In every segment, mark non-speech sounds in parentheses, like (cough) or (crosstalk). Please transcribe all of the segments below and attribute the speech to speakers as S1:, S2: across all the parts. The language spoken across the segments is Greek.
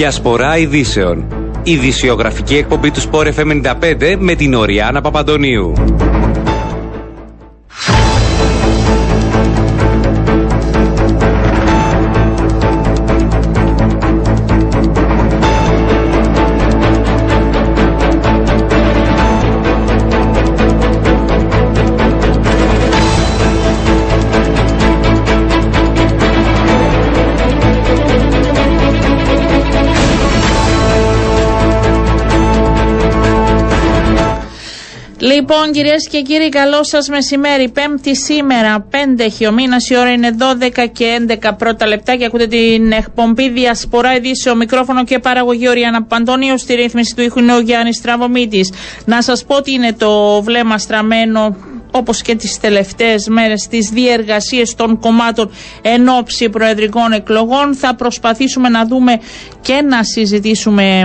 S1: Διασπορά ειδήσεων. Η ειδησιογραφική εκπομπή του Sport FM 95 με την Οριάνα Παπαντονίου.
S2: Λοιπόν, κυρίες και κύριοι, καλό σας μεσημέρι. Πέμπτη σήμερα, 5 έχει ο μήνας, η ώρα είναι 12 και 11 πρώτα λεπτά και ακούτε την εκπομπή Διασπορά Ειδήσεων, μικρόφωνο και παραγωγή Οριανά Παντώνιος. Στη ρύθμιση του ήχου είναι ο Γιάννης Τραβομίτη. Να σας πω ότι είναι το βλέμμα στραμμένο όπως και τις τελευταίες μέρες τις διεργασίες των κομμάτων εν ώψη προεδρικών εκλογών θα προσπαθήσουμε να δούμε και να συζητήσουμε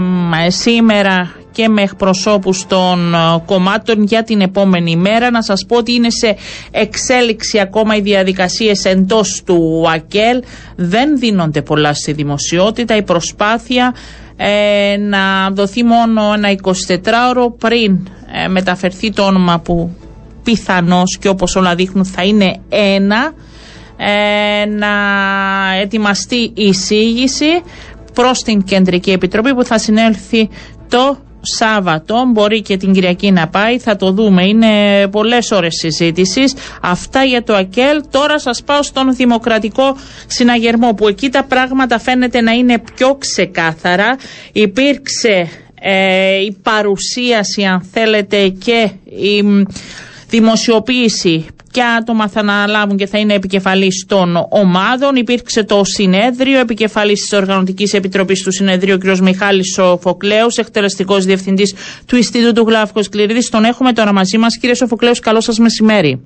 S2: σήμερα και με εκπροσώπους των ε, κομμάτων για την επόμενη μέρα. Να σας πω ότι είναι σε εξέλιξη ακόμα οι διαδικασίες εντός του ΑΚΕΛ. Δεν δίνονται πολλά στη δημοσιότητα. Η προσπάθεια ε, να δοθεί μόνο ένα 24ωρο πριν ε, μεταφερθεί το όνομα που πιθανώς και όπως όλα δείχνουν θα είναι ένα ε, να ετοιμαστεί η εισήγηση προς την Κεντρική Επιτροπή που θα συνέλθει το Σάββατο, μπορεί και την Κυριακή να πάει, θα το δούμε. Είναι πολλές ώρες συζήτησης. Αυτά για το ΑΚΕΛ. Τώρα σας πάω στον Δημοκρατικό Συναγερμό, που εκεί τα πράγματα φαίνεται να είναι πιο ξεκάθαρα. Υπήρξε ε, η παρουσίαση, αν θέλετε, και η δημοσιοποίηση ποια άτομα θα αναλάβουν και θα είναι επικεφαλής των ομάδων. Υπήρξε το συνέδριο, επικεφαλής της Οργανωτικής Επιτροπής του Συνεδρίου, κ. Μιχάλης Σοφοκλέους, εκτελεστικός διευθυντής του Ινστιτούτου Γλάφκο Κληρίδης. Τον έχουμε τώρα μαζί μας. Κύριε Σοφοκλέους, καλό σας μεσημέρι.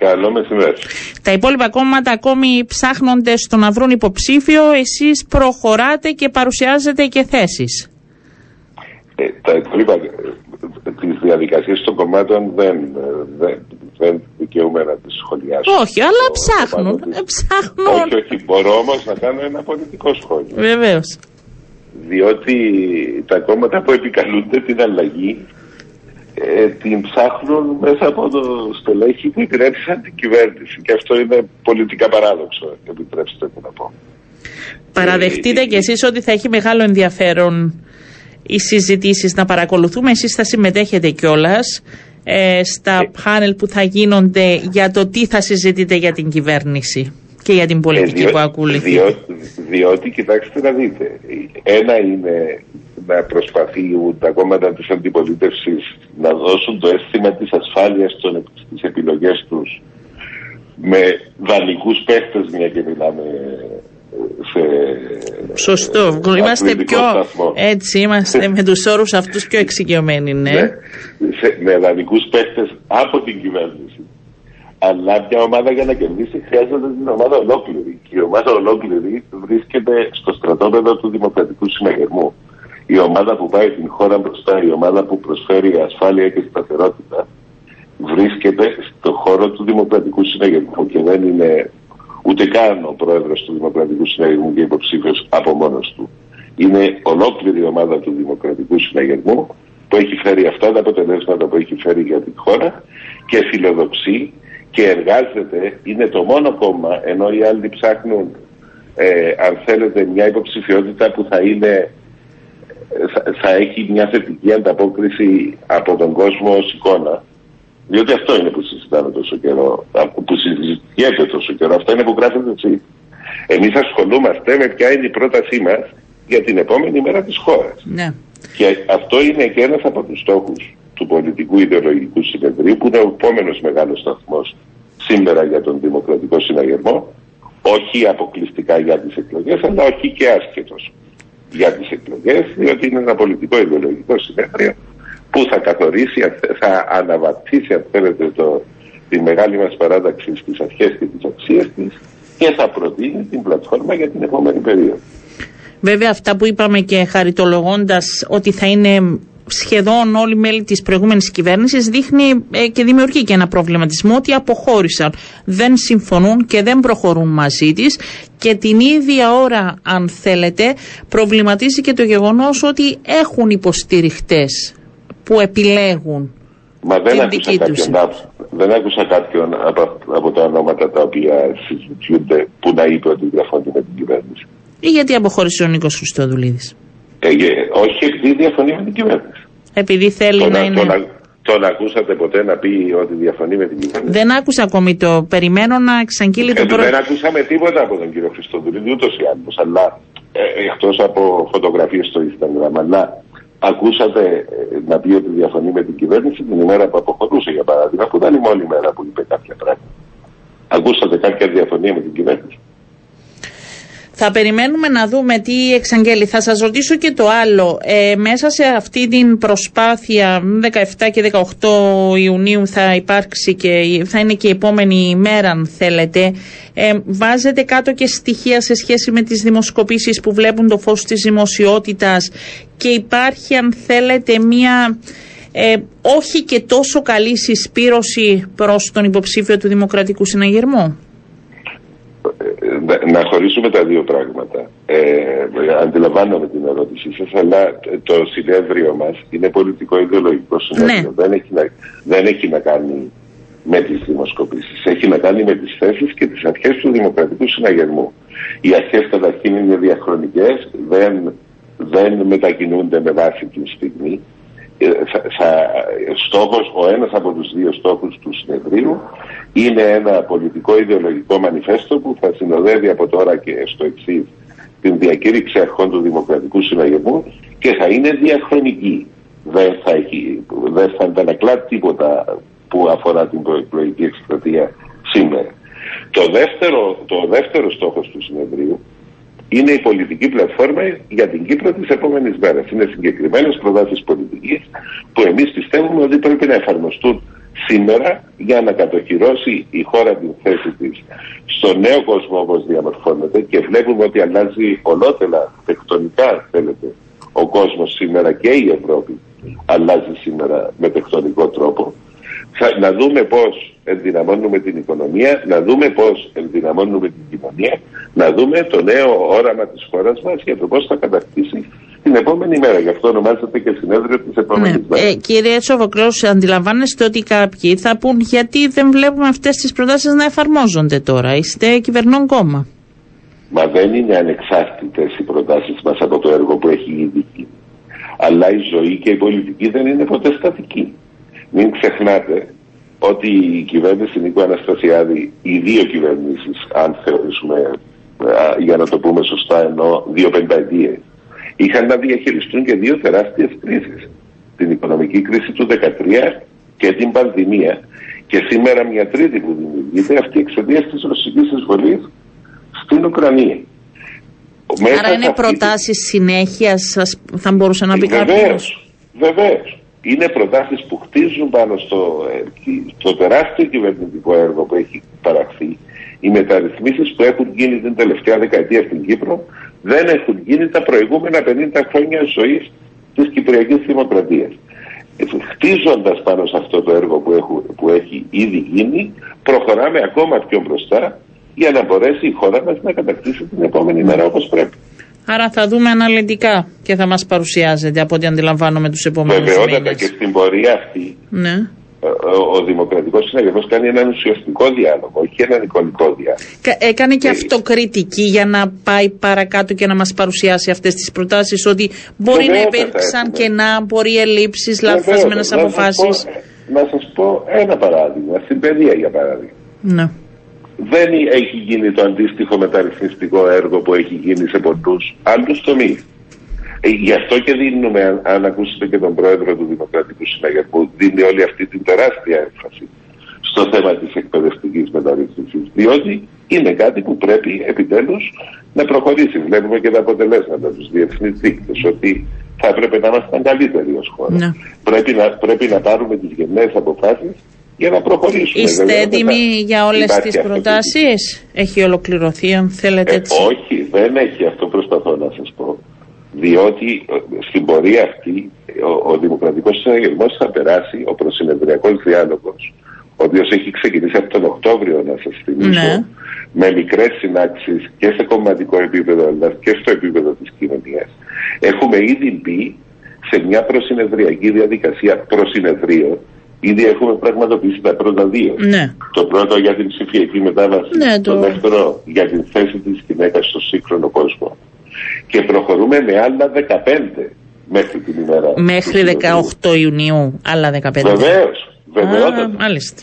S3: Καλό μεσημέρι.
S2: Τα υπόλοιπα κόμματα ακόμη ψάχνονται στο να βρουν υποψήφιο. Εσείς προχωράτε και παρουσιάζετε και θέσεις.
S3: Ε, τα υπόλοιπα τις διαδικασίες των κομμάτων δεν, δεν, δεν δικαιούμαι να τις σχολιάσω.
S2: Όχι, αλλά ψάχνουν. Ε, ψάχνουν.
S3: Όχι, όχι. Μπορώ όμως να κάνω ένα πολιτικό σχόλιο.
S2: Βεβαίως.
S3: Διότι τα κόμματα που επικαλούνται την αλλαγή ε, την ψάχνουν μέσα από το στελέχη που υπηρέτησαν την κυβέρνηση. Και αυτό είναι πολιτικά παράδοξο, επιτρέψτε μου να πω.
S2: Παραδεχτείτε ε, κι εσείς ότι θα έχει μεγάλο ενδιαφέρον οι συζητήσεις να παρακολουθούμε. Εσείς θα συμμετέχετε κιόλας ε, στα ε, πάνελ που θα γίνονται για το τι θα συζητείτε για την κυβέρνηση και για την πολιτική ε, που ακολουθεί.
S3: Διότι, διότι, κοιτάξτε να δείτε, ένα είναι να προσπαθούν τα κόμματα της αντιπολίτευσης να δώσουν το αίσθημα της ασφάλειας στις επιλογές τους με δανεικούς παίχτες μια και μιλάμε σε
S2: Σωστό. Είμαστε πιο. Έτσι, είμαστε με τους όρους αυτούς πιο εξοικειωμένοι, ναι. ναι
S3: σε, με δανεικού παίχτε από την κυβέρνηση. Αλλά μια ομάδα για να κερδίσει χρειάζεται την ομάδα ολόκληρη. Και η ομάδα ολόκληρη βρίσκεται στο στρατόπεδο του Δημοκρατικού Συναγερμού. Η ομάδα που πάει την χώρα μπροστά, η ομάδα που προσφέρει ασφάλεια και σταθερότητα, βρίσκεται στο χώρο του Δημοκρατικού Συναγερμού και δεν είναι ούτε καν ο πρόεδρος του Δημοκρατικού Συναγερμού και υποψήφιος από μόνος του. Είναι ολόκληρη η ομάδα του Δημοκρατικού Συναγερμού που έχει φέρει αυτά τα αποτελέσματα που έχει φέρει για την χώρα και φιλοδοξεί και εργάζεται. Είναι το μόνο κόμμα, ενώ οι άλλοι ψάχνουν, ε, αν θέλετε, μια υποψηφιότητα που θα είναι θα, θα έχει μια θετική ανταπόκριση από τον κόσμο ως εικόνα διότι αυτό είναι που συζητάμε τόσο καιρό, που συζητιέται τόσο καιρό. Αυτό είναι που γράφετε εσύ. Εμείς ασχολούμαστε με ποια είναι η πρότασή μας για την επόμενη μέρα της χώρας.
S2: Ναι.
S3: Και αυτό είναι και ένας από τους στόχους του πολιτικού ιδεολογικού συνεδρίου, που είναι ο επόμενος μεγάλος σταθμός σήμερα για τον Δημοκρατικό Συναγερμό. Όχι αποκλειστικά για τις εκλογές, αλλά όχι και άσχετος για τις εκλογές, διότι είναι ένα πολιτικό ιδεολογικό συνέδριο που θα καθορίσει, θα αναβαθμίσει αν θέλετε το, τη μεγάλη μας παράταξη στις αρχές και τις αξίες της και θα προτείνει την πλατφόρμα για την επόμενη περίοδο.
S2: Βέβαια αυτά που είπαμε και χαριτολογώντας ότι θα είναι σχεδόν όλοι οι μέλη της προηγούμενης κυβέρνησης δείχνει ε, και δημιουργεί και ένα προβληματισμό ότι αποχώρησαν, δεν συμφωνούν και δεν προχωρούν μαζί της και την ίδια ώρα αν θέλετε προβληματίζει και το γεγονός ότι έχουν υποστηριχτές που επιλέγουν
S3: Μα δεν άκουσα, κάποιον, δεν άκουσα κάποιον από, από τα ονόματα τα οποία συζητιούνται που να είπε ότι διαφωνεί με την κυβέρνηση.
S2: Ή γιατί αποχώρησε ο Νίκος Χριστοδουλίδης.
S3: Ε, όχι επειδή διαφωνεί με την κυβέρνηση.
S2: Επειδή θέλει
S3: τον,
S2: να είναι...
S3: Τον, τον ακούσατε ποτέ να πει ότι διαφωνεί με την κυβέρνηση;
S2: Δεν άκουσα ακόμη το. Περιμένω να εξαγγείλει το
S3: πρώτο. Δεν ακούσαμε τίποτα από τον κύριο Χριστοδουλίδη ούτως ή άλλως. Αλλά ε, εκτός από φωτογραφίες στο Instagram. Αλλά ακούσατε ε, να πει ότι διαφωνεί με την κυβέρνηση την ημέρα που αποχωρούσε, για παράδειγμα, που ήταν η μόνη μέρα που είπε κάποια πράγματα. Ακούσατε κάποια διαφωνία με την κυβέρνηση;
S2: Θα περιμένουμε να δούμε τι εξαγγέλει. Θα σας ρωτήσω και το άλλο. Ε, μέσα σε αυτή την προσπάθεια 17 και 18 Ιουνίου θα υπάρξει και θα είναι και η επόμενη ημέρα αν θέλετε. Ε, βάζετε κάτω και στοιχεία σε σχέση με τις δημοσκοπήσεις που βλέπουν το φως της δημοσιότητας και υπάρχει αν θέλετε μία ε, όχι και τόσο καλή συσπήρωση προς τον υποψήφιο του Δημοκρατικού Συναγερμού;
S3: Να χωρίσουμε τα δύο πράγματα. Ε, αντιλαμβάνομαι την ερώτησή σας, αλλά το συνέδριο μας είναι πολιτικό-ιδεολογικό συνέδριο. Ναι. Δεν, έχει να, δεν έχει να κάνει με τις δημοσκοπήσεις. Έχει να κάνει με τις θέσεις και τις αρχές του Δημοκρατικού Συναγερμού. Οι αρχές καταρχήν είναι διαχρονικές, δεν, δεν μετακινούνται με βάση την στιγμή. Ε, θα, θα, στόχος, ο ένας από τους δύο στόχους του συνεδρίου είναι ένα πολιτικό ιδεολογικό μανιφέστο που θα συνοδεύει από τώρα και στο εξής την διακήρυξη αρχών του Δημοκρατικού Συναγερμού και θα είναι διαχρονική. Δεν θα, έχει, δεν θα αντανακλά τίποτα που αφορά την προεκλογική εκστρατεία σήμερα. Το δεύτερο, το δεύτερο στόχος του συνεδρίου είναι η πολιτική πλατφόρμα για την Κύπρο τη επόμενη μέρα. Είναι συγκεκριμένες προτάσεις πολιτικής που εμείς πιστεύουμε ότι πρέπει να εφαρμοστούν σήμερα για να κατοχυρώσει η χώρα την θέση της στο νέο κόσμο όπω διαμορφώνεται και βλέπουμε ότι αλλάζει ολότελα τεκτονικά θέλετε ο κόσμος σήμερα και η Ευρώπη αλλάζει σήμερα με τεκτονικό τρόπο να δούμε πώς ενδυναμώνουμε την οικονομία, να δούμε πώς ενδυναμώνουμε την κοινωνία, να δούμε το νέο όραμα της χώρας μας για το πώς θα κατακτήσει την επόμενη μέρα. Γι' αυτό ονομάζεται και συνέδριο της επόμενης ναι. μέρας.
S2: Ε, κύριε Τσοβοκλός, αντιλαμβάνεστε ότι κάποιοι θα πούν γιατί δεν βλέπουμε αυτές τις προτάσεις να εφαρμόζονται τώρα; Είστε κυβερνών κόμμα.
S3: Μα δεν είναι ανεξάρτητες οι προτάσεις μας από το έργο που έχει ήδη γίνει. Αλλά η ζωή και η πολιτική δεν είναι ποτέ στατική. Μην ξεχνάτε ότι η κυβέρνηση Νίκο Αναστασιάδη, οι δύο κυβερνήσεις, αν θεωρήσουμε για να το πούμε σωστά, ενώ δύο πενταετίες, είχαν να διαχειριστούν και δύο τεράστιες κρίσεις. Την οικονομική κρίση του 2013 και την πανδημία. Και σήμερα μια τρίτη που δημιουργείται αυτή εξαιτία της ρωσικής εισβολής στην Ουκρανία.
S2: Άρα είναι προτάσεις συνέχειας, θα μπορούσε να πει κάποιος.
S3: Βεβαίως είναι προτάσεις που χτίζουν πάνω στο, στο τεράστιο κυβερνητικό έργο που έχει παραχθεί. Οι μεταρρυθμίσεις που έχουν γίνει την τελευταία δεκαετία στην Κύπρο δεν έχουν γίνει τα προηγούμενα 50 χρόνια ζωής της Κυπριακής Δημοκρατίας. Χτίζοντας πάνω σε αυτό το έργο που, έχουν, που έχει ήδη γίνει, προχωράμε ακόμα πιο μπροστά για να μπορέσει η χώρα μας να κατακτήσει την επόμενη μέρα όπως πρέπει.
S2: Άρα θα δούμε αναλυτικά και θα μας παρουσιάζεται από ό,τι αντιλαμβάνομαι τους επόμενους μήνες.
S3: Βεβαιότατα και στην πορεία αυτή
S2: ναι.
S3: ο, ο Δημοκρατικός Συναγερμός κάνει έναν ουσιαστικό διάλογο, όχι έναν εικονικό διάλογο.
S2: Έκανε και ε, αυτοκριτική για να πάει παρακάτω και να μας παρουσιάσει αυτές τις προτάσεις ότι μπορεί να υπήρξαν κενά, μπορεί ελλείψεις, λαθασμένες αποφάσεις.
S3: Να σας πω ένα παράδειγμα, στην παιδεία για παράδειγμα.
S2: Ναι
S3: δεν έχει γίνει το αντίστοιχο μεταρρυθμιστικό έργο που έχει γίνει σε πολλού άλλου τομεί. Ε, γι' αυτό και δίνουμε, αν ακούσετε και τον πρόεδρο του Δημοκρατικού Συναγερμού, δίνει όλη αυτή την τεράστια έμφαση στο θέμα της εκπαιδευτικής μεταρρύθμισης, διότι είναι κάτι που πρέπει επιτέλους να προχωρήσει. Βλέπουμε και τα αποτελέσματα τους διεθνείς δείκτες, ότι θα έπρεπε να είμαστε καλύτεροι ως χώρα. Ναι. Πρέπει, να, πρέπει να πάρουμε τις γενναίες αποφάσεις για να προχωρήσουμε.
S2: Είστε έτοιμοι για όλες τις προτάσεις; Έχει ολοκληρωθεί αν θέλετε
S3: ε, όχι, δεν έχει αυτό προσπαθώ να σας πω. Διότι ε, στην πορεία αυτή ο, ο Δημοκρατικός Συναγερμός θα περάσει, ο προσυνεδριακός διάλογος, ο οποίος έχει ξεκινήσει από τον Οκτώβριο, να σας θυμίσω,
S2: Ναι.
S3: με μικρές συνάξεις και σε κομματικό επίπεδο αλλά και στο επίπεδο της κοινωνίας. Έχουμε ήδη μπει σε μια προσυνεδριακή διαδικασία προσυνεδρίων. Ήδη έχουμε πραγματοποιήσει τα πρώτα δύο.
S2: Ναι.
S3: Το πρώτο για την ψηφιακή μετάβαση.
S2: Ναι, το-
S3: το δεύτερο για την θέση της γυναίκας στο σύγχρονο κόσμο. Και προχωρούμε με άλλα 15 μέχρι την ημέρα.
S2: Μέχρι
S3: του συνεδρίου.
S2: 18 Ιουνίου, άλλα 15.
S3: Βεβαίως.
S2: Α,
S3: Βεβαιότατα.
S2: μάλιστα.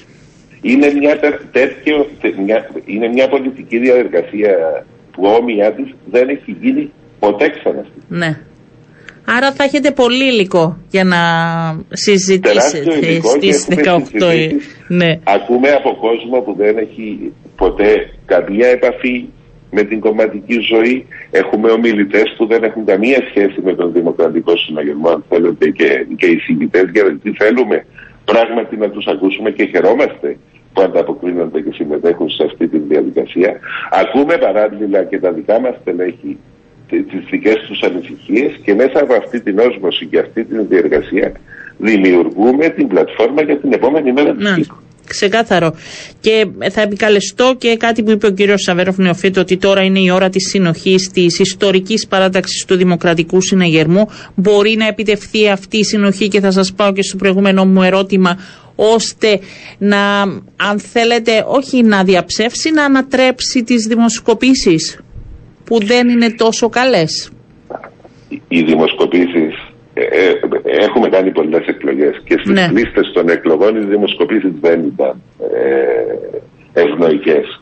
S3: Είναι μια, τε- τέτοιο, τε- μια, είναι μια πολιτική διαδικασία που όμοιά της δεν έχει γίνει ποτέ ξανά.
S2: Ναι. Άρα θα έχετε πολύ υλικό για να
S3: Τεράστιο
S2: συζητήσετε
S3: υλικό και
S2: στις
S3: έχουμε
S2: 18
S3: συζητήσεις.
S2: Ναι.
S3: Ακούμε από κόσμο που δεν έχει ποτέ καμία επαφή με την κομματική ζωή. Έχουμε ομιλητές που δεν έχουν καμία σχέση με τον Δημοκρατικό Συναγερμό, αν θέλετε, και, και οι συγκητές, γιατί θέλουμε πράγματι να τους ακούσουμε και χαιρόμαστε που ανταποκρίνονται και συμμετέχουν σε αυτή τη διαδικασία. Ακούμε παράλληλα και τα δικά μας στελέχη τις δικές τους ανησυχίες και μέσα από αυτή την όσμωση και αυτή τη διεργασία δημιουργούμε την πλατφόρμα για την επόμενη μέρα της
S2: Ναι,
S3: Κύπρου.
S2: ξεκάθαρο. Και θα επικαλεστώ και κάτι που είπε ο κύριος Σαβέροφ Νεοφίτο ότι τώρα είναι η ώρα της συνοχής της ιστορικής παράταξης του Δημοκρατικού Συναγερμού. Μπορεί να επιτευχθεί αυτή η συνοχή και θα σας πάω και στο προηγούμενο μου ερώτημα ώστε να, αν θέλετε, όχι να διαψεύσει, να ανατρέψει τις δημοσκοπήσεις που δεν είναι τόσο καλές.
S3: οι δημοσκοπήσεις ε, ε, έχουμε κάνει πολλές εκλογές και στις
S2: Ναι.
S3: λίστες των εκλογών οι δημοσκοπήσεις δεν ήταν ε, ευνοϊκές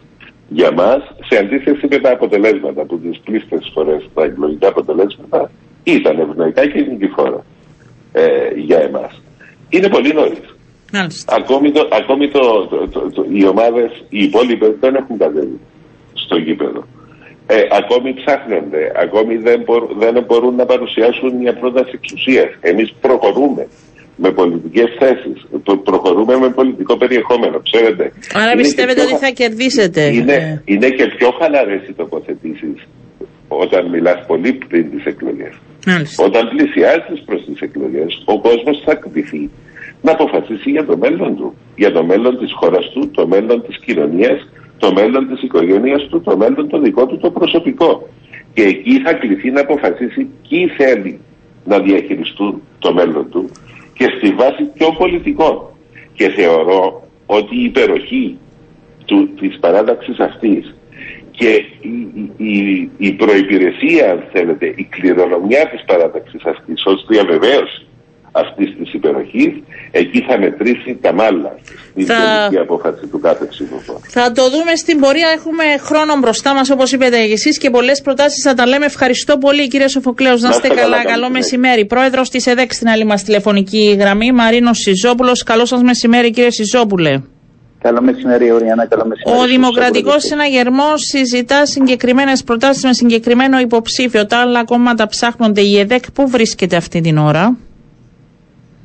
S3: για μας σε αντίθεση με τα αποτελέσματα που τις πλήστες φορές τα εκλογικά αποτελέσματα ήταν ευνοϊκά και νικηφόρα ε, για εμάς. Είναι πολύ νωρίς.
S2: Μάλιστα.
S3: Ακόμη, το, ακόμη το, το, το, το- οι ομάδες, οι υπόλοιπε δεν έχουν κατέβει στο γήπεδο. Ε, ακόμη ψάχνονται, ακόμη δεν, μπορούν, δεν μπορούν να παρουσιάσουν μια πρόταση εξουσίας. Εμείς προχωρούμε με πολιτικές θέσεις, προ- προχωρούμε με πολιτικό περιεχόμενο, ξέρετε.
S2: Άρα
S3: Είναι και
S2: πιστεύετε
S3: πιο
S2: ότι
S3: χα-
S2: θα κερδίσετε.
S3: Είναι,
S2: Ε,
S3: είναι και πιο χαλαρές οι τοποθετήσεις όταν μιλάς πολύ πριν τις εκλογές.
S2: Μάλιστα.
S3: Όταν πλησιάζεις προς τις εκλογές, ο κόσμος θα κληθεί να αποφασίσει για το μέλλον του. Για το μέλλον της χώρας του, το μέλλον της κοινωνίας, το μέλλον της οικογένειας του, το μέλλον το δικό του, το προσωπικό. Και εκεί θα κληθεί να αποφασίσει ποιοι θέλει να διαχειριστούν το μέλλον του και στη βάση ποιων πολιτικών. Και θεωρώ ότι η υπεροχή του, της παράταξης αυτής και η, η, η, η προϋπηρεσία, αν θέλετε, η κληρονομιά της παράταξης αυτής ως διαβεβαίωση αυτής της υπεροχής, εκεί θα μετρήσει τα μάλλα στην
S2: Θα-
S3: τελική απόφαση του κάθε ψηφοφόρου.
S2: Θα το δούμε στην πορεία. Έχουμε χρόνο μπροστά μας, όπως είπατε και εσείς, και πολλές προτάσεις θα τα λέμε. Ευχαριστώ πολύ, κύριε Σοφοκλέος. Να είστε καλά.
S3: καλή
S2: Καλό
S3: συνέχεια.
S2: μεσημέρι. Πρόεδρος της ΕΔΕΚ στην άλλη μας τηλεφωνική γραμμή, Μαρίνος Σιζόπουλος. Καλό σας μεσημέρι, κύριε Σιζόπουλε.
S4: Καλό μεσημέρι, Οριανά. Καλό μεσημέρι.
S2: Ο
S4: στους
S2: Δημοκρατικός
S4: ακροατές.
S2: Συναγερμός συζητά συγκεκριμένες προτάσεις με συγκεκριμένο υποψήφιο. Τα άλλα κόμματα ψάχνονται. Η ΕΔΕΚ πού βρίσκεται αυτή την ώρα;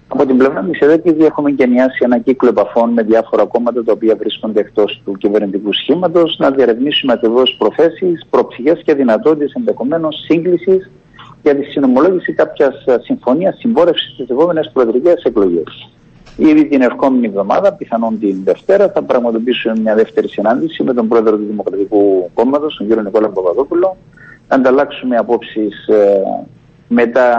S4: Από την πλευρά της ΕΔΕΚ ήδη έχουμε εγκαινιάσει ένα κύκλο επαφών με διάφορα κόμματα τα οποία βρίσκονται εκτός του κυβερνητικού σχήματος, να διαρευνήσουμε ακριβώς προθέσεις, προψυχέ και δυνατότητες ενδεχομένως σύγκλησης για τη συνομολόγηση κάποιας συμφωνίας συμπόρευσης στις επόμενες προεδρικές εκλογές. Ήδη την ερχόμενη εβδομάδα, πιθανόν την Δευτέρα, θα πραγματοποιήσουμε μια δεύτερη συνάντηση με τον πρόεδρο του Δημοκρατικού Κόμματος, τον κύριο Νικόλα Παπαδόπουλο, να ανταλλάξουμε απόψεις μετά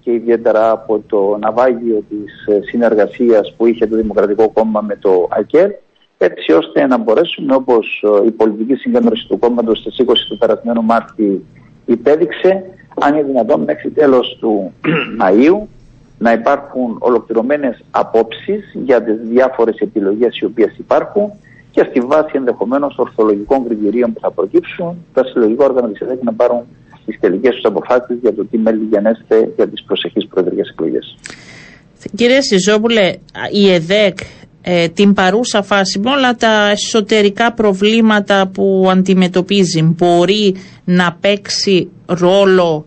S4: και ιδιαίτερα από το ναυάγιο της ε, συνεργασίας που είχε το Δημοκρατικό Κόμμα με το ΑΚΕΛ έτσι ώστε να μπορέσουμε όπως ε, η πολιτική συγκέντρωση του κόμματος στις 20 του περασμένου Μάρτη υπέδειξε αν είναι δυνατόν μέχρι τέλος του (clears throat) Μαΐου να υπάρχουν ολοκληρωμένες απόψεις για τις διάφορες επιλογές οι οποίες υπάρχουν και στη βάση ενδεχομένως ορθολογικών κριτηρίων που θα προκύψουν τα συλλογικά όργανα της ΕΔΕΚ να πάρουν τις τελικές τους αποφάσεις για το τι μέλη γενέστε για τις προσεχείς προεδρικές εκλογές.
S2: Κύριε Σιζόπουλε, η ΕΔΕΚ ε, την παρούσα φάση με όλα τα εσωτερικά προβλήματα που αντιμετωπίζει μπορεί να παίξει ρόλο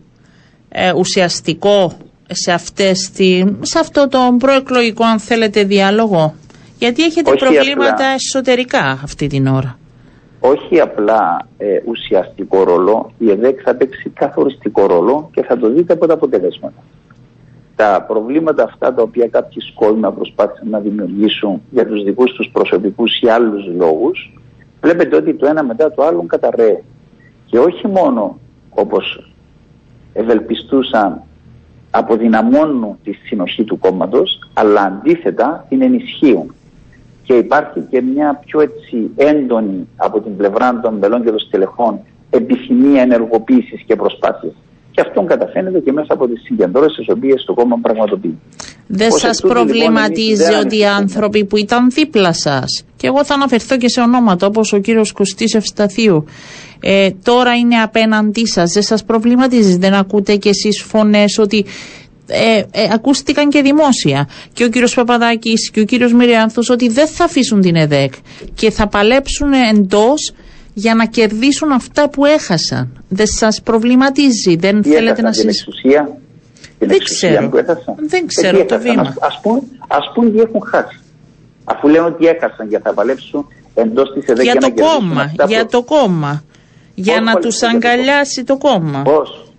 S2: ε, ουσιαστικό σε, αυτές τη, σε αυτό το προεκλογικό αν θέλετε διάλογο; Γιατί έχετε
S4: Όχι
S2: προβλήματα
S4: απλά.
S2: εσωτερικά αυτή την ώρα
S4: όχι απλά ε, ουσιαστικό ρόλο, η ΕΔΕΚ θα παίξει καθοριστικό ρόλο και θα το δείτε από τα αποτελέσματα. τα προβλήματα αυτά τα οποία κάποιοι σκόλμα προσπάθησαν να δημιουργήσουν για τους δικούς τους προσωπικούς ή άλλους λόγους, βλέπετε ότι το ένα μετά το άλλο καταρρέει. Και όχι μόνο όπως ευελπιστούσαν αποδυναμώνουν τη συνοχή του κόμματος, αλλά αντίθετα την ενισχύουν. Και υπάρχει και μια πιο έτσι έντονη από την πλευρά των μελών και των στελεχών επιθυμία ενεργοποίησης και προσπάθειας. Και αυτό καταφαίνεται και μέσα από τις συγκεντρώσεις τις οποίες το κόμμα πραγματοποιεί.
S2: Δεν σας λοιπόν, προβληματίζει ότι οι άνθρωποι που ήταν δίπλα σας, και εγώ θα αναφερθώ και σε ονόματα όπως ο κύριος Κωστής Ευσταθίου, ε, τώρα είναι απέναντί σας. Δεν σας προβληματίζει, δεν ακούτε κι εσείς φωνές ότι ε, ε, ακούστηκαν και δημόσια και ο κύριος Παπαδάκης και ο κύριος Μυριάνθος ότι δεν θα αφήσουν την ΕΔΕΚ και θα παλέψουν εντός για να κερδίσουν αυτά που έχασαν. Δεν σας προβληματίζει, δεν
S4: τι
S2: θέλετε να
S4: συζητήσετε. εξουσία, την
S2: δεν ξέρω. Δεν ξέρω ε, το βήμα.
S4: Ας, πούν, ας πούν τι έχουν χάσει. Αφού λένε ότι έχασαν για να παλέψουν εντός της ΕΔΕΚ
S2: για, για το κόμμα, για το κόμμα. Για να τους αγκαλιάσει το κόμμα.
S4: Πώς;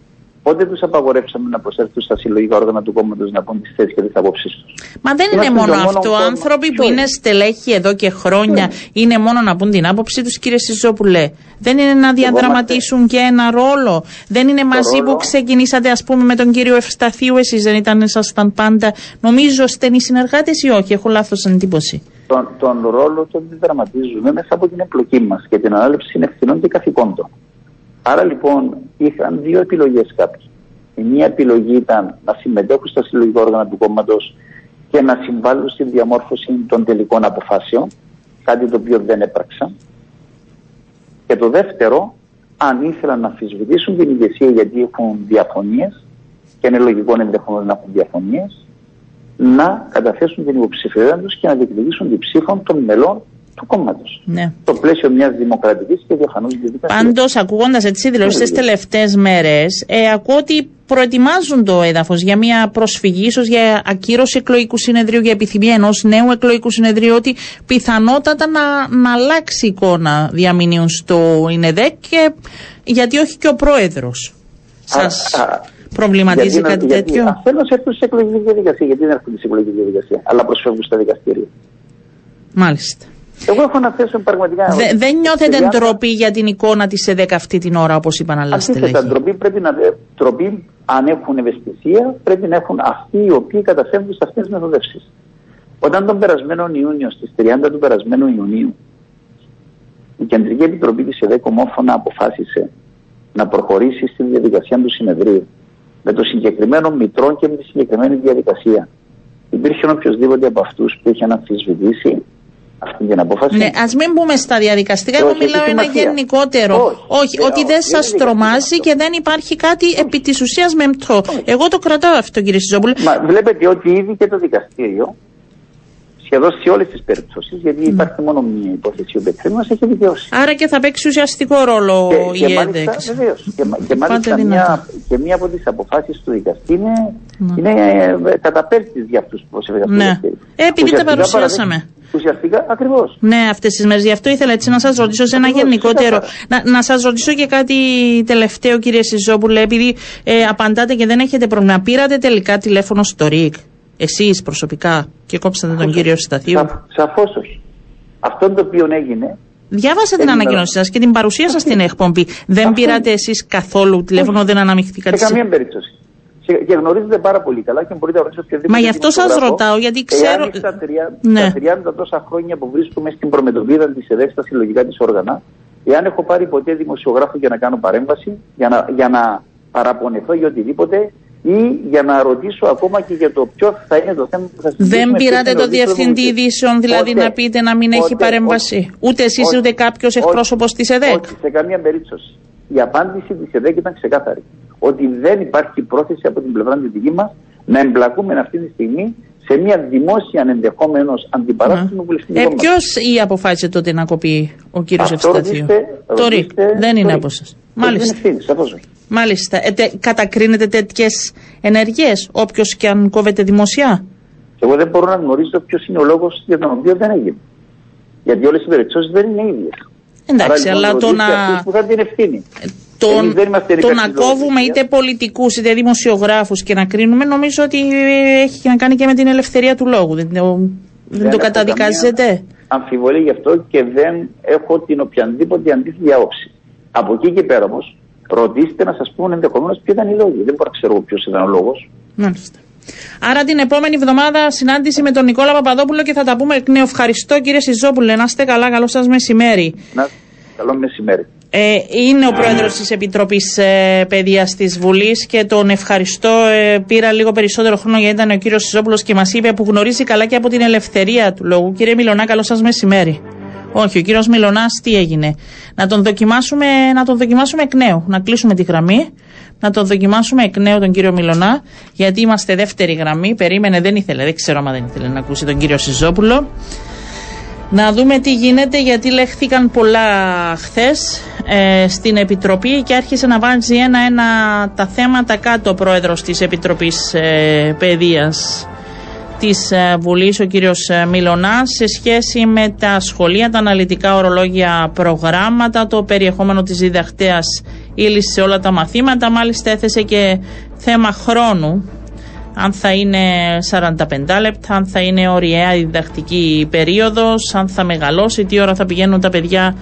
S4: Πότε τους απαγορεύσαμε να προσέλθουν στα συλλογικά όργανα του κόμματος να πούν τις θέσεις και τις απόψεις τους;
S2: Μα δεν είναι μόνο αυτό. Άνθρωποι που είναι στελέχοι εδώ και χρόνια ναι. είναι μόνο να πούν την άποψή τους, κύριε Σιζόπουλε. Δεν είναι να διαδραματίσουν και ένα ρόλο. Δεν είναι μαζί που ξεκινήσατε, ας πούμε, με τον κύριο Ευσταθίου. Εσείς δεν ήταν, ήσασταν πάντα, νομίζω, στενοί συνεργάτες ή όχι; Έχω λάθος εντύπωση.
S4: Τον, τον ρόλο τον διδραματίζουμε μέσα από την εμπλοκή μας και την ανάληψη ευθυνών και καθηκόντων. Άρα λοιπόν είχαν δύο επιλογές κάποιοι. Η μία επιλογή ήταν να συμμετέχουν στα συλλογικά όργανα του κόμματος και να συμβάλλουν στη διαμόρφωση των τελικών αποφάσεων, κάτι το οποίο δεν έπραξαν. Και το δεύτερο, αν ήθελαν να αμφισβητήσουν την ηγεσία γιατί έχουν διαφωνίες, και είναι λογικό ενδεχομένως να έχουν διαφωνίες, να καταθέσουν την υποψηφιότητα τους και να διεκδικήσουν την ψήφων των μελών του κόμματος. Ναι. Το πλαίσιο μιας δημοκρατικής και διαφανούς διαδικασίας.
S2: Πάντως, ακούγοντας έτσι δηλώσεις τις τελευταίες μέρες, ε, ακούω ότι προετοιμάζουν το έδαφος για μια προσφυγή, ίσως για ακύρωση εκλογικού συνεδρίου, για επιθυμία ενός νέου εκλογικού συνεδρίου, ότι πιθανότατα να, να αλλάξει η εικόνα διαμηνύων στο ΙΝΕΔΕΚ και γιατί όχι και ο πρόεδρος. Σας προβληματίζει κάτι
S4: γιατί,
S2: τέτοιο;
S4: Θέλω να έρθουν σε εκλογική διαδικασία. Γιατί δεν έρχονται σε εκλογική διαδικασία, αλλά προσφεύγουν στα δικαστήρια.
S2: Μάλιστα.
S4: Εγώ έχω να θέσω πραγματικά.
S2: Δε, δεν νιώθετε για... ντροπή για την εικόνα της ΕΔΕΚ αυτή την ώρα, όπως είπαν άλλα στελέχη.
S4: Αντίθετα, ντροπή πρέπει να. Ντροπή, αν έχουν ευαισθησία, πρέπει να έχουν αυτοί οι οποίοι καταφεύγουν σε αυτές τις μεθοδεύσεις. Όταν τον περασμένο Ιούνιο, στις 30 του περασμένου Ιουνίου, η Κεντρική Επιτροπή της ΕΔΕΚ ομόφωνα αποφάσισε να προχωρήσει στη διαδικασία του συνεδρίου με το συγκεκριμένο μητρό και με τη συγκεκριμένη διαδικασία. Υπήρχε οποιοδήποτε από αυτούς που είχε αμφισβητήσει αυτή την απόφαση.
S2: Ναι, ας μην μπούμε στα διαδικαστικά. Εγώ μιλάω ένα γενικότερο. Όχι, ότι δεν σας τρομάζει και δεν υπάρχει κάτι επί της ουσίας μεμπτό. Εγώ το κρατάω αυτό, κύριε Σιζόπουλο.
S4: Μα βλέπετε ότι ήδη και το δικαστήριο σχεδόν σε όλες τις περιπτώσεις, γιατί υπάρχει μόνο μία υπόθεση που μα έχει δικαιώσει.
S2: Άρα και θα παίξει ουσιαστικό ρόλο και, η ένταξη.
S4: Βεβαίως. Και, και μάλιστα μια, και μία από τις αποφάσεις του δικαστή είναι, ναι. είναι ε, καταπέλτη για αυτούς που προσέφεραν
S2: ναι. Ε, επειδή τα παρουσιάσαμε.
S4: Ουσιαστικά ακριβώς.
S2: Ναι, αυτές τις μέρες. Γι' αυτό ήθελα έτσι να σας ρωτήσω σε ένα γενικότερο. Να, να σας ρωτήσω και κάτι τελευταίο, κύριε Σιζόπουλε, επειδή ε, απαντάτε και δεν έχετε πρόβλημα. Πήρατε τελικά τηλέφωνο στο ΡΙΚ, εσείς προσωπικά, και κόψατε τον κύριο Σταθίου;
S4: Σαφώς όχι. Αυτό το οποίο έγινε.
S2: Διάβασα την ανακοίνωσή σας και την παρουσία σα στην εκπομπή. Δεν πήρατε εσείς καθόλου τηλέφωνο, δεν αναμειχθήκατε.
S4: Σε καμία περίπτωση και γνωρίζετε πάρα πολύ καλά και μπορείτε να ρωτήσετε οποιαδήποτε.
S2: Μα γι' αυτό σας ρωτάω, γιατί ξέρω.
S4: Εάν στα 30, ναι. 30 τόσα χρόνια που βρίσκομαι στην προμετωπίδα της ΕΔΕΚ στα συλλογικά της όργανα, εάν έχω πάρει ποτέ δημοσιογράφο για να κάνω παρέμβαση, για να, για να παραπονεθώ για οτιδήποτε, ή για να ρωτήσω ακόμα και για το ποιο θα είναι το θέμα που θα συζητήσουμε.
S2: Δεν πήρατε το διευθυντή ειδήσεων, δηλαδή να πείτε να μην έχει παρέμβαση. Ούτε εσείς ούτε κάποιος εκπρόσωπος της ΕΔΕΚ;
S4: Όχι, σε καμία περίπτωση. Η απάντηση της ΕΔΕΚ ήταν ξεκάθαρη ότι δεν υπάρχει πρόθεση από την πλευρά της δική μας να εμπλακούμε αυτή τη στιγμή σε μια δημόσια ενδεχόμενο αντιπαράσταση του βουλευτικού
S2: ε, Ποιος ή αποφάσισε τότε να κοπεί ο κύριος Ευσταθίου. Το ΡΙΚ. Δεν είναι από εσάς. Μάλιστα. Μάλιστα. Ε, τε, κατακρίνετε τέτοιες ενεργές, όποιος και αν κόβεται δημοσιά;
S4: Εγώ δεν μπορώ να γνωρίζω ποιος είναι ο λόγος για τον οποίο δεν έγινε. Γιατί όλες οι περιπτώσεις δεν είναι ίδιες.
S2: Εντάξει, Άρα, λοιπόν, αλλά το να.
S4: Που θα την ευθύνη.
S2: Το, το να κόβουμε είτε πολιτικούς είτε δημοσιογράφους και να κρίνουμε, νομίζω ότι έχει να κάνει και με την ελευθερία του λόγου. Δεν, δεν, το καταδικάζετε.
S4: Αμφιβολή γι' αυτό και δεν έχω την οποιαδήποτε αντίθετη άποψη. Από εκεί και πέρα όμως, ρωτήστε να σας πούμε ενδεχομένως ποιο ήταν οι λόγοι. Δεν μπορώ να ξέρω ποιος ήταν ο λόγος.
S2: Μάλιστα. Άρα την επόμενη εβδομάδα συνάντηση με τον Νικόλα Παπαδόπουλο και θα τα πούμε εκ νέου. Ευχαριστώ κύριε Σιζόπουλε. Να είστε καλά. Καλό σας μεσημέρι.
S4: Να, καλό μεσημέρι.
S2: Ε, είναι ο πρόεδρος της Επιτροπής ε, Παιδείας της Βουλής και τον ευχαριστώ. Ε, πήρα λίγο περισσότερο χρόνο γιατί ήταν ο κύριος Σιζόπουλος και μας είπε που γνωρίζει καλά και από την ελευθερία του λόγου. Κύριε Μιλονά, καλό σας μεσημέρι. Όχι, ο κύριος Μιλονά τι έγινε. Να τον, δοκιμάσουμε, να τον δοκιμάσουμε εκ νέου. Να κλείσουμε τη γραμμή. Να τον δοκιμάσουμε εκ νέου τον κύριο Μιλονά. Γιατί είμαστε δεύτερη γραμμή. Περίμενε, δεν ήθελε. Δεν ξέρω αν δεν ήθελε να ακούσει τον κύριο Σιζόπουλο. Να δούμε τι γίνεται γιατί λέχθηκαν πολλά χθες ε, στην Επιτροπή και άρχισε να βάζει ένα-ένα τα θέματα κάτω ο πρόεδρος της Επιτροπής ε, Παιδείας της ε, Βουλής, ο κύριος ε, Μιλωνάς, σε σχέση με τα σχολεία, τα αναλυτικά ορολόγια προγράμματα, το περιεχόμενο της διδαχτέας ύλης σε όλα τα μαθήματα. Μάλιστα έθεσε και θέμα χρόνου αν θα είναι 45 λεπτά, αν θα είναι ωριαία διδακτική περίοδος, αν θα μεγαλώσει, τι ώρα θα πηγαίνουν τα παιδιά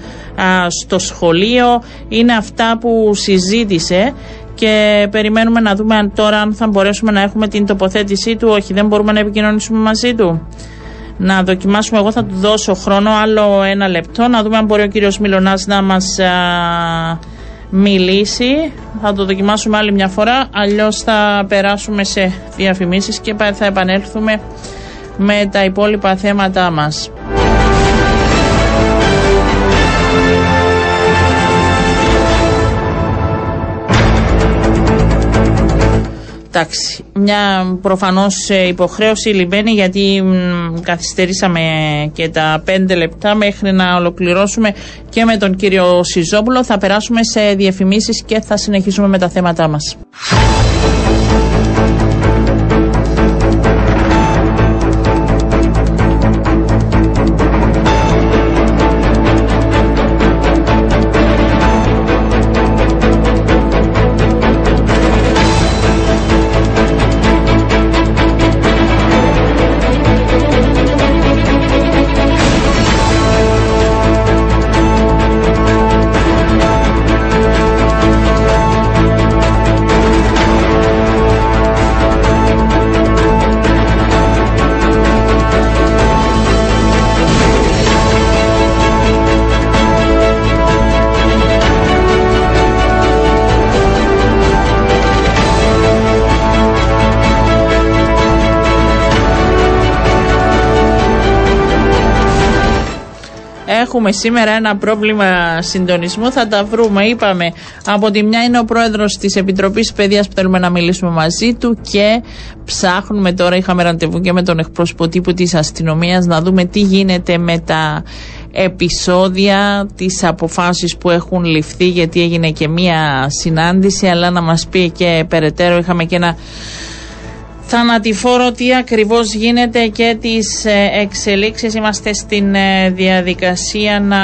S2: στο σχολείο. Είναι αυτά που συζήτησε και περιμένουμε να δούμε αν τώρα αν θα μπορέσουμε να έχουμε την τοποθέτησή του. Όχι, δεν μπορούμε να επικοινωνήσουμε μαζί του. Να δοκιμάσουμε, εγώ θα του δώσω χρόνο, άλλο ένα λεπτό, να δούμε αν μπορεί ο κύριος Μιλωνάς να μας μιλήσει. Θα το δοκιμάσουμε άλλη μια φορά. Αλλιώς θα περάσουμε σε διαφημίσεις και θα επανέλθουμε με τα υπόλοιπα θέματά μας. Εντάξει, μια προφανώς ε, υποχρέωση λιμπαίνει γιατί καθυστερήσαμε και τα πέντε λεπτά μέχρι να ολοκληρώσουμε και με τον κύριο Σιζόπουλο. Θα περάσουμε σε διαφημίσεις και θα συνεχίσουμε με τα θέματά μας. Έχουμε σήμερα ένα πρόβλημα συντονισμού. Θα τα βρούμε. Είπαμε, από τη μια είναι ο πρόεδρος της Επιτροπής Παιδείας που θέλουμε να μιλήσουμε μαζί του και ψάχνουμε τώρα. Είχαμε ραντεβού και με τον εκπρόσωπο τύπου της αστυνομίας να δούμε τι γίνεται με τα επεισόδια, τις αποφάσεις που έχουν ληφθεί γιατί έγινε και μία συνάντηση αλλά να μας πει και περαιτέρω είχαμε και ένα θανατηφόρο τι ακριβώς γίνεται και τις ε, εξελίξεις. Είμαστε στην ε, διαδικασία να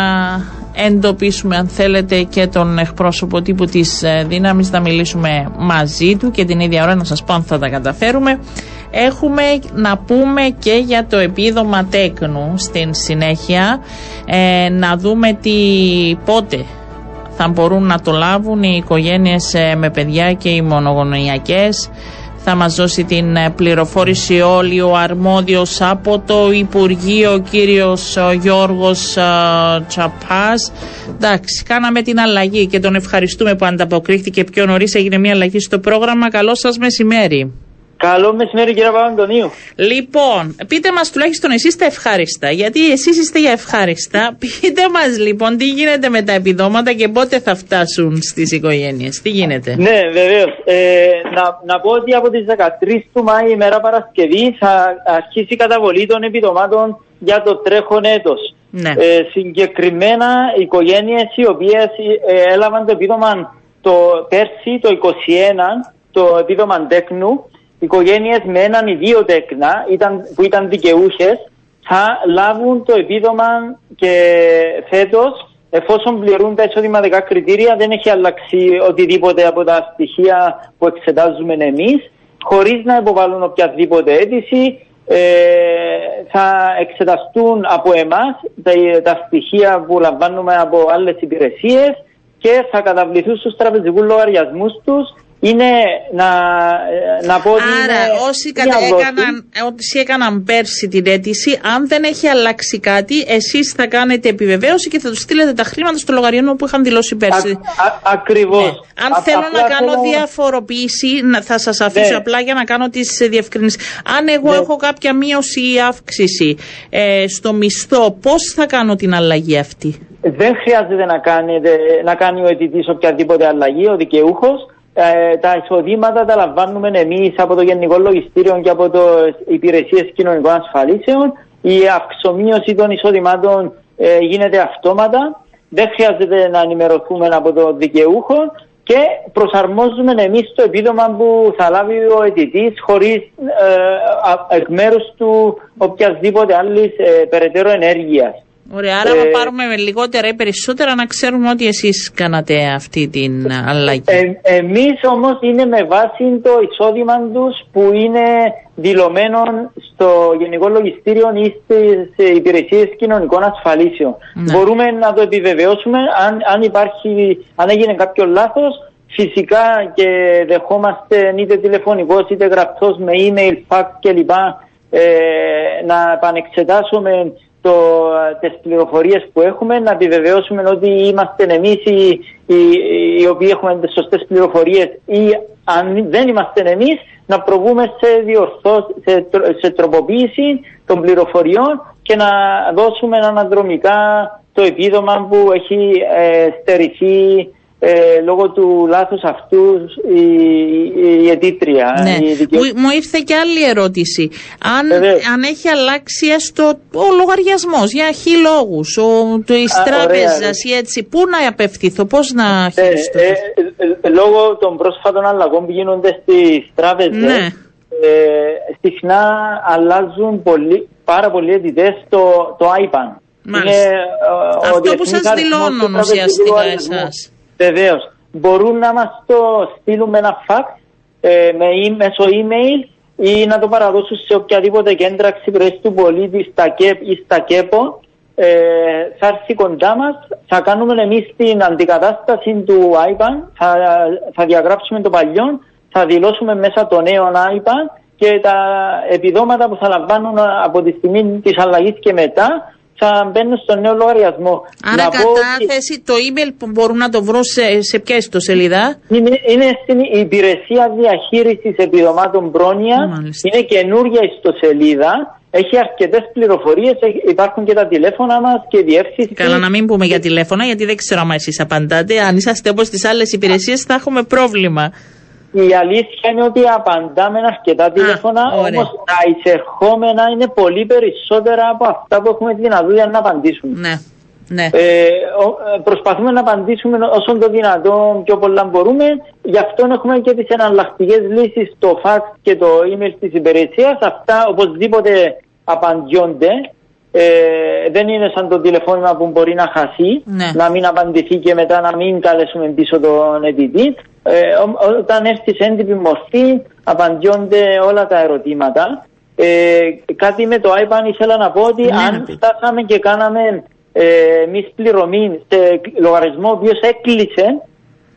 S2: εντοπίσουμε αν θέλετε και τον εκπρόσωπο τύπου της ε, δύναμης να μιλήσουμε μαζί του και την ίδια ώρα να σας πω αν θα τα καταφέρουμε. Έχουμε να πούμε και για το επίδομα τέκνου στην συνέχεια να δούμε τι πότε θα μπορούν να το λάβουν οι οικογένειες με παιδιά και οι μονογονεϊκές θα μας δώσει την ε, πληροφόρηση όλοι ο αρμόδιος από το Υπουργείο, ο κύριος ε, Γιώργος ε, Τσαπάς. Εντάξει, κάναμε την αλλαγή και τον ευχαριστούμε που ανταποκρίθηκε πιο νωρίς. Έγινε μια αλλαγή στο πρόγραμμα. Καλό σας μεσημέρι.
S5: Καλό μεσημέρι κύριε Παπαντονίου.
S2: Λοιπόν, πείτε μας τουλάχιστον εσείς τα ευχάριστα, γιατί εσείς είστε για ευχάριστα. (laughs) Πείτε μας λοιπόν τι γίνεται με τα επιδόματα και πότε θα φτάσουν στις οικογένειες. Τι γίνεται;
S5: Ναι βεβαίως. Ε, να, να πω ότι από τις 13 του Μάη ημέρα Παρασκευή θα αρχίσει η καταβολή των επιδομάτων για το τρέχον έτος.
S2: Ναι.
S5: Ε, συγκεκριμένα οι οικογένειες οι οποίες ε, έλαβαν το επίδομα το πέρσι το 21 το επίδομα τέκνου οικογένειες με έναν ή δύο τέκνα ήταν, που ήταν δικαιούχες θα λάβουν το επίδομα και φέτος εφόσον πληρούν τα εισοδηματικά κριτήρια, δεν έχει αλλάξει οτιδήποτε από τα στοιχεία που εξετάζουμε εμείς, χωρίς να υποβάλουν οποιαδήποτε αίτηση. Ε, θα εξεταστούν από εμάς τα, τα στοιχεία που λαμβάνουμε από άλλες υπηρεσίες και θα καταβληθούν στους τραπεζικούς λογαριασμούς τους είναι να, ε, να πω ότι
S2: Άρα
S5: είναι
S2: όσοι,
S5: μια
S2: κατα...
S5: δόση.
S2: έκαναν, όσοι έκαναν πέρσι την αίτηση, αν δεν έχει αλλάξει κάτι, εσείς θα κάνετε επιβεβαίωση και θα τους στείλετε τα χρήματα στο λογαριασμό που είχαν δηλώσει πέρσι.
S5: Α, α, ακριβώς.
S2: Ναι. Αν
S5: Α-
S2: θέλω
S5: απλά
S2: να κάνω
S5: θέλω-
S2: διαφοροποίηση, να- θα σας αφήσω
S5: Ναι.
S2: απλά για να κάνω τις ε, διευκρινήσεις. Αν εγώ
S5: Ναι.
S2: έχω κάποια μείωση ή αύξηση ε, στο μισθό, πώς θα κάνω την αλλαγή αυτή;
S5: Δεν χρειάζεται να, κάνετε, να κάνει ο αιτητής οποιαδήποτε αλλαγή, ο δικαιούχος. Ε, τα εισοδήματα τα λαμβάνουμε εμείς από το Γενικό Λογιστήριο και από το Υπηρεσίες Κοινωνικών Ασφαλίσεων. Η αυξομοίωση των εισοδημάτων ε, γίνεται αυτόματα. Δεν χρειάζεται να ενημερωθούμε από το δικαιούχο και προσαρμόζουμε εμείς το επίδομα που θα λάβει ο αιτητής χωρίς ε, εκ μέρους του οποιασδήποτε άλλης ε, περαιτέρω ενέργειας.
S2: Ωραία, άρα
S5: Ε,
S2: να πάρουμε με λιγότερα ή περισσότερα να ξέρουμε ότι εσείς κάνατε αυτή την αλλαγή.
S5: Ε, εμείς όμως είναι με βάση το εισόδημα τους που είναι δηλωμένο στο Γενικό Λογιστήριο ή στις υπηρεσίες κοινωνικών ασφαλίσεων.
S2: Ναι.
S5: Μπορούμε να το επιβεβαιώσουμε αν, αν, υπάρχει, αν έγινε κάποιο λάθος. Φυσικά και δεχόμαστε είτε τηλεφωνικός είτε γραπτός με email, fax κλπ. Ε, να επανεξετάσουμε το, τις πληροφορίες που έχουμε, να επιβεβαιώσουμε ότι είμαστε εμείς οι, οι, οι οποίοι έχουμε τις σωστές πληροφορίες ή αν δεν είμαστε εμείς, να προβούμε σε, διορθώ, σε, τρο- σε τροποποίηση των πληροφοριών και να δώσουμε αναδρομικά το επίδομα που έχει ε, στερηθεί ε, λόγω του λάθους αυτούς η, η, η αιτήτρια.
S2: Ναι.
S5: η δικαιού-
S2: Μου, μου ήρθε και άλλη ερώτηση. Αν,
S5: Βεβαίως.
S2: αν έχει αλλάξει έστω ο λογαριασμός για χι λόγους τη
S5: Α,
S2: τράπεζα
S5: ωραία.
S2: ή έτσι, πού να απευθυνθώ, πώς να
S5: Ε,
S2: χειριστώ;
S5: ε, ε, λόγω των πρόσφατων αλλαγών που γίνονται στις τράπεζες
S2: Ναι.
S5: ε, συχνά αλλάζουν πολύ, πάρα πολλοί αιτητές το, το IBAN.
S2: Μάλιστα.
S5: Είναι, ε, ο
S2: Αυτό που
S5: διεθνής
S2: σας
S5: αριθμός
S2: δηλώνουν
S5: του τραπεζικού
S2: ουσιαστικά
S5: λογαριασμού.
S2: εσάς.
S5: Βεβαίως. Μπορούν να μας το στείλουν με ένα fax, ε, με, e- μέσω email ή να το παραδώσουν σε οποιαδήποτε κέντρα εξυπηρέτηση του πολίτη στα ΚΕΠ ή στα ΚΕΠΟ. Ε, θα έρθει κοντά μας, θα κάνουμε εμείς την αντικατάσταση του IBAN, θα, θα διαγράψουμε το παλιό, θα δηλώσουμε μέσα το νέο IBAN και τα επιδόματα που θα λαμβάνουν από τη στιγμή της αλλαγής και μετά θα μπαίνουν στο νέο λογαριασμό.
S2: Άρα
S5: Να πω ότι-
S2: κατάθεση, το email που μπορούν να το βρουν σε, σε ποια ιστοσελίδα;
S5: είναι, είναι στην υπηρεσία διαχείρισης επιδομάτων πρόνοια.
S2: Μάλιστα.
S5: Είναι καινούργια ιστοσελίδα. Έχει αρκετές πληροφορίες. Υπάρχουν και τα τηλέφωνα μας και η διεύθυνση.
S2: Καλά, να μην πούμε για τηλέφωνα, γιατί δεν ξέρω αν εσείς απαντάτε. Αν είσαστε όπως τις άλλες υπηρεσίες, θα έχουμε πρόβλημα.
S5: Η αλήθεια είναι ότι απαντάμε αρκετά τηλέφωνα,
S2: ωραία.
S5: όμως τα εισερχόμενα είναι πολύ περισσότερα από αυτά που έχουμε τη δυνατότητα να απαντήσουμε.
S2: Ναι, ναι.
S5: Ε, ο- ε, προσπαθούμε να απαντήσουμε όσο το δυνατόν πιο πολλά μπορούμε. Γι' αυτό έχουμε και τις εναλλακτικές λύσεις, το fax και το email της υπηρεσίας. Αυτά οπωσδήποτε απαντιόνται. Ε, δεν είναι σαν το τηλεφώνημα που μπορεί να χαθεί,
S2: Ναι.
S5: να μην απαντηθεί και μετά να μην καλέσουμε πίσω τον αιτητή. Ε, ό- όταν έρθει σε έντυπη μορφή, απαντιόνται όλα τα ερωτήματα. Ε, κάτι με το iPad ήθελα να πω ότι
S2: Ναι, να
S5: αν
S2: πείτε.
S5: φτάσαμε και κάναμε ε, εμείς πληρωμή σε λογαριασμό ο οποίος έκλεισε,